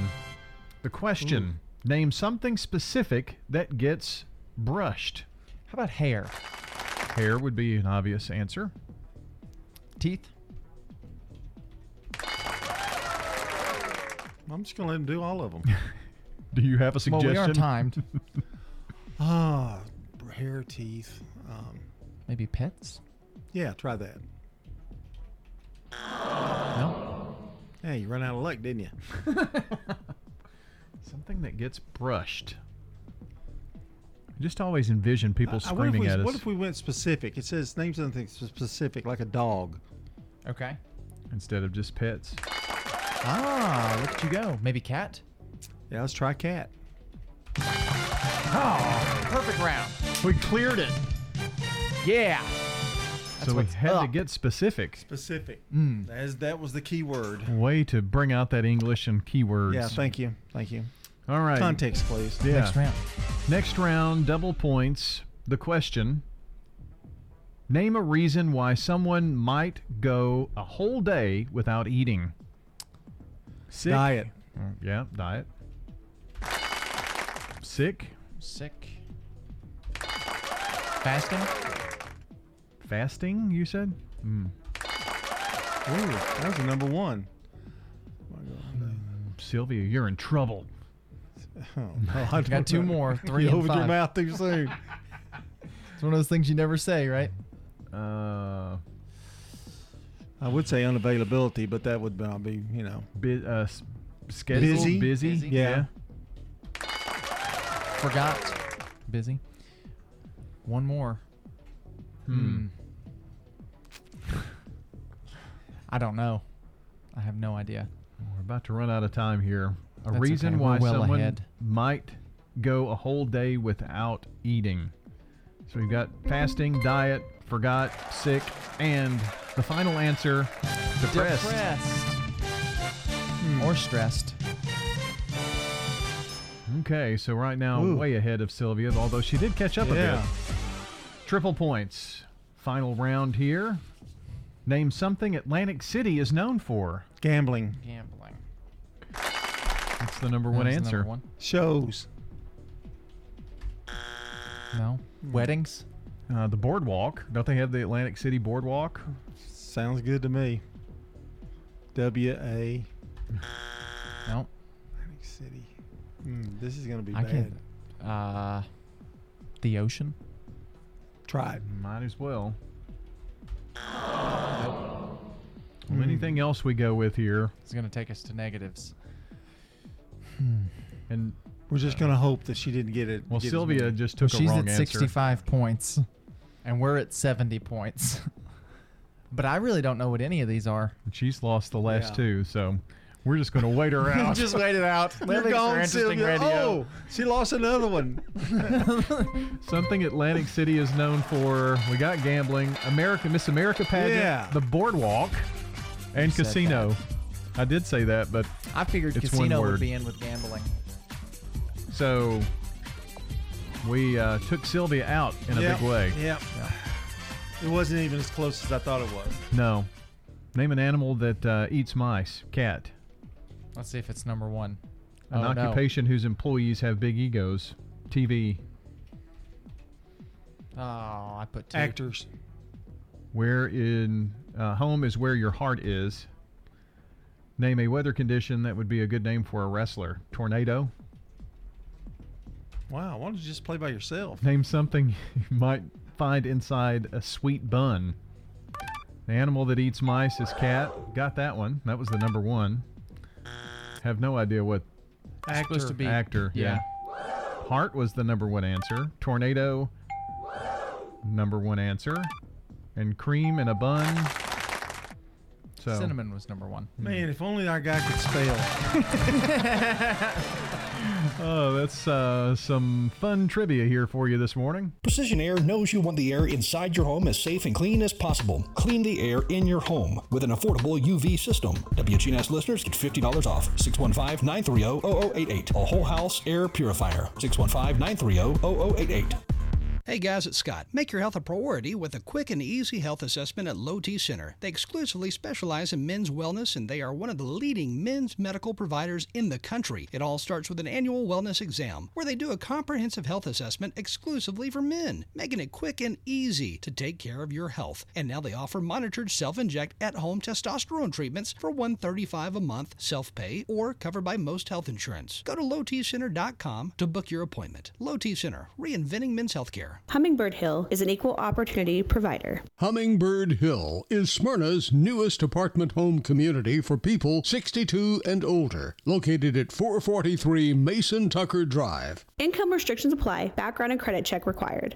The question name something specific that gets brushed how about hair hair would be an obvious answer teeth I'm just gonna let him do all of them. do you have a suggestion? Well, suggestion we are timed. Ah, hair, teeth. Um, Maybe pets? yeah, try that. No. Hey, you run out of luck, didn't you? Something that gets brushed. I just always envision people I- I screaming we- at us What if we went specific? It says name something specific, like a dog. Okay. instead of just pets. Ah, look at you go. Maybe cat? Yeah, let's try cat. Oh, perfect round. We cleared it. Yeah. so we what's had to get specific. Specific. Mm. That, is, that was the key word. Way to bring out that English and keywords. Yeah, thank you. Thank you. All right. Context, please. Yeah. Next round. Next round, double points. The question Name a reason why someone might go a whole day without eating. Sick. Diet. Mm, Yeah, diet. Sick. Sick. Fasting? Fasting, you said? Mm. Ooh, that was the number one. Sylvia, you're in trouble. Oh, no, I Got two more, three you and opened your mouth too soon. It's one of those things you never say, right? Uh, I would say unavailability, but that would not be, you know. bu- uh, schedule, Busy. busy. Busy. Yeah. Forgot. Busy. One more. Hmm. I don't know. I have no idea. We're about to run out of time here. A That's reason okay, why well someone ahead. might go a whole day without eating. So we've got fasting, diet, forgot, sick, and the final answer depressed. Depressed. Hmm. Or stressed. Okay, so right now Ooh. way ahead of Sylvia, although she did catch up a bit. Triple points. Final round here. Name something Atlantic City is known for. Gambling. Gambling. That's the number one That was the answer. number one. Shows. No. Weddings? Uh, the boardwalk. Don't they have the Atlantic City boardwalk? Sounds good to me. W A No. Atlantic City. Hmm, this is gonna be I bad. can't. Uh, the ocean? Try it. Might as well. Nope. Well, anything else we go with here? It's going to take us to negatives. Hmm. And We're just gonna hope that she didn't get it. well, get Sylvia many. just Well, took she's a wrong at answer. 65 points, and we're at 70 points. but I really don't know what any of these are. She's lost the last Yeah. two, so we're just going to wait her out. Just wait it out. That You're makes for gone, interesting Sylvia. radio. Oh, she lost another one. Something Atlantic City is known for. We got gambling, America, Miss America pageant, Yeah. the boardwalk, and said casino. I did say that, but I figured It's casino one would be in with gambling. so we uh, took Sylvia out in a big way. Yep. It wasn't even as close as I thought it was. No. Name an animal that uh, eats mice. Cat. Let's see if it's number one. An Oh, no. occupation whose employees have big egos. TV. Oh, I put two. Actors. Where in uh, home is where your heart is. Name a weather condition that would be a good name for a wrestler. Tornado. Wow. Why don't you just play by yourself? Name something you might find inside a sweet bun. The animal that eats mice is cat. Got that one. That was the number one. Have no idea what Actor. supposed to be actor. Yeah. Heart was the number one answer. Tornado, number one answer. And cream in a bun. So Cinnamon was number one. Man, if only our guy could spell. Oh, that's uh, some fun trivia here for you this morning. Precision Air knows you want the air inside your home as safe and clean as possible. Clean the air in your home with an affordable UV system. WGNS listeners get $50 off. 615-930-0088. A whole house air purifier. 615-930-0088. Hey guys, it's Scott. Make your health a priority with a quick and easy health assessment at Low T Center. They exclusively specialize in men's wellness and they are one of the leading men's medical providers in the country. It all starts with an annual wellness exam where they do a comprehensive health assessment exclusively for men, making it quick and easy to take care of your health. And now they offer monitored self-inject at-home testosterone treatments for 135 a month self-pay or covered by most health insurance. Go to lowtcenter.com to book your appointment. Low T Center, reinventing men's healthcare. Hummingbird Hill is an equal opportunity provider. Hummingbird Hill is Smyrna's newest apartment home community for people 62 and older, located at 443 Mason Tucker Drive. Income restrictions apply, background and credit check required.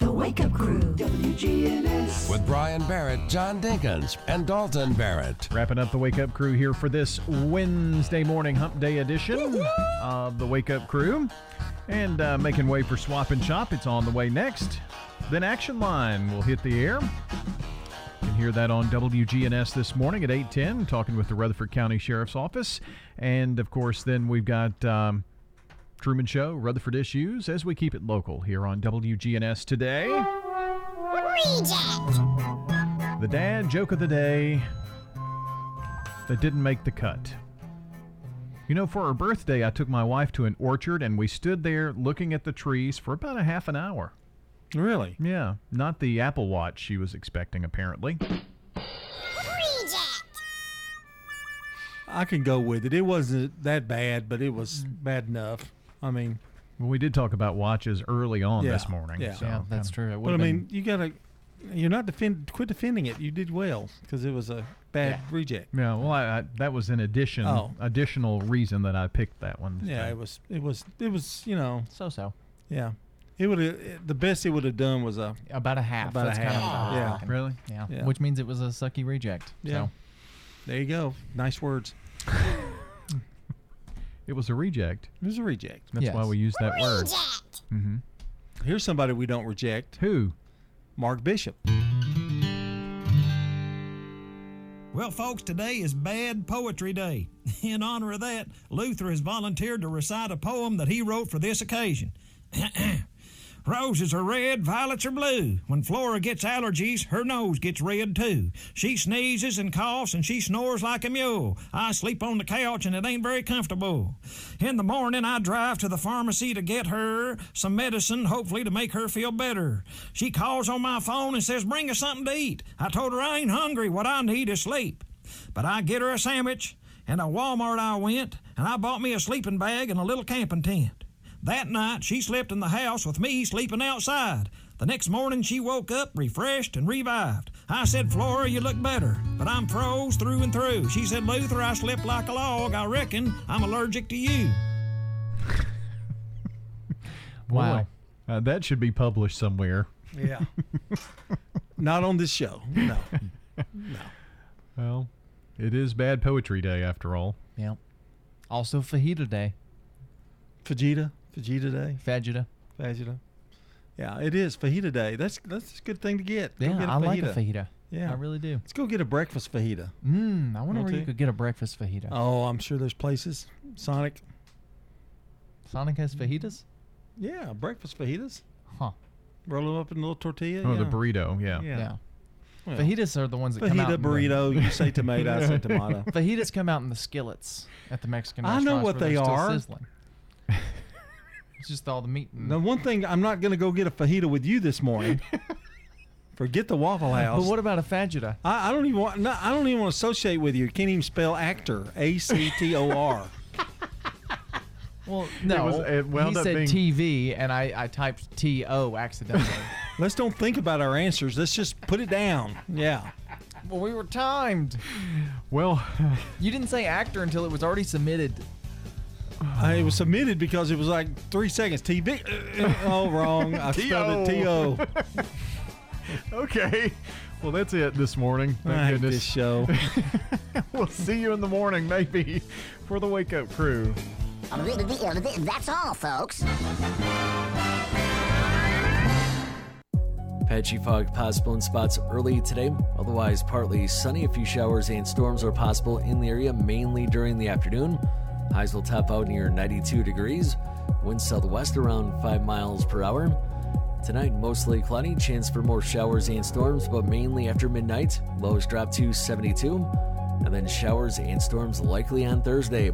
The Wake Up Crew, WGNS. With Brian Barrett, John Dinkins, and Dalton Barrett. Wrapping up the Wake Up Crew here for this Wednesday morning Hump Day edition of the Wake Up Crew. And uh, making way for Swap and Shop. It's on the way next. Then Action Line will hit the air. You can hear that on WGNS this morning at 810, talking with the Rutherford County Sheriff's Office. And, of course, then we've got um, Truman Show, Rutherford Issues, as we keep it local here on WGNS today. The dad joke of the day that didn't make the cut. You know, for her birthday, I took my wife to an orchard and we stood there looking at the trees for about a half an hour. Really? Yeah, not the Apple Watch she was expecting, apparently. I can go with it. It wasn't that bad, but it was bad enough. I mean, Well, we did talk about watches early on Yeah, this morning. yeah. so Yeah, that's true. It but I would've mean, you gotta. You're not defend. Quit defending it. You did well because it was a bad reject. Yeah, well, I, I, that was an addition, Oh. additional reason that I picked that one. Yeah, it was. It was. It was. You know. So so. Yeah. It would have. The best it would have done was a About a half. About That's a kind half. of what yeah. thinking. Really? Yeah. Yeah. Which means it was a sucky reject. Yeah. So. There you go. Nice words. It was a reject. It was a reject. That's why we use that word. Mm-hmm. Here's somebody we don't reject. Who? Mark Bishop. Well, folks, today is Bad Poetry Day. In honor of that, Luther has volunteered to recite a poem that he wrote for this occasion. Roses are red, violets are blue. When Flora gets allergies, her nose gets red too. She sneezes and coughs and she snores like a mule. I sleep on the couch and it ain't very comfortable. In the morning, I drive to the pharmacy to get her some medicine, hopefully to make her feel better. She calls on my phone and says, Bring us something to eat. I told her I ain't hungry. What I need is sleep. But I get her a sandwich, and a Walmart I went, and I bought me a sleeping bag and a little camping tent. That night, she slept in the house with me sleeping outside. The next morning, she woke up refreshed and revived. I said, Flora, you look better, but I'm froze through and through. She said, Luther, I slept like a log. I reckon I'm allergic to you. Wow. Uh, that should be published somewhere. Yeah. Not on this show. No. no. Well, it is Bad Poetry Day after all. Yeah. Also fajita day. Fajita. Fajita day. Fajita. Fajita. Yeah, it is fajita day. That's that's a good thing to get. Go Yeah, get a I like a fajita. Yeah, I really do. Let's go get a breakfast fajita. Mmm, I wonder Want where you to? could get a breakfast fajita. Oh, I'm sure there's places. Sonic. Sonic has fajitas? Yeah, breakfast fajitas. Huh. Roll them up in a little tortilla. Oh, the burrito, yeah. Yeah. Yeah. Well, fajitas are the ones that come out. Fajita in the- burrito. You say tomato, I say tomato. Fajitas come out in the skillets at the Mexican restaurant. I know what where they they're still are. Sizzling. it's just all the meat. And The one thing I'm not going to go get a fajita with you this morning. Forget the Waffle House. But what about a fajita? I, I don't even want. No, I don't even want to associate with you. Can't even spell actor. A C T O R. Well, no. was- it wound he up said being- TV, and I, I typed T O accidentally. Let's don't think about our answers. Let's just put it down. Yeah. well, we were timed. Well, You didn't say actor until it was already submitted. I, it was submitted because it was like three seconds. TV. oh, uh, uh, wrong. I spelled it T O. okay. Well, that's it this morning. Thank I hate goodness. this show. we'll see you in the morning, maybe, for the Wake Up Crew. That's all, folks. Patchy fog possible in spots early today. Otherwise, partly sunny. A few showers and storms are possible in the area, mainly during the afternoon. Highs will top out near 92 degrees. wind southwest around 5 miles per hour. Tonight, mostly cloudy. Chance for more showers and storms, but mainly after midnight. Lows drop to 72. And then showers and storms likely on Thursday.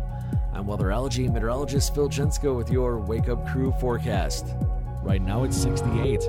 I'm weatherology meteorologist Phil Jensko with your Wake Up Crew forecast. Right now, it's 68.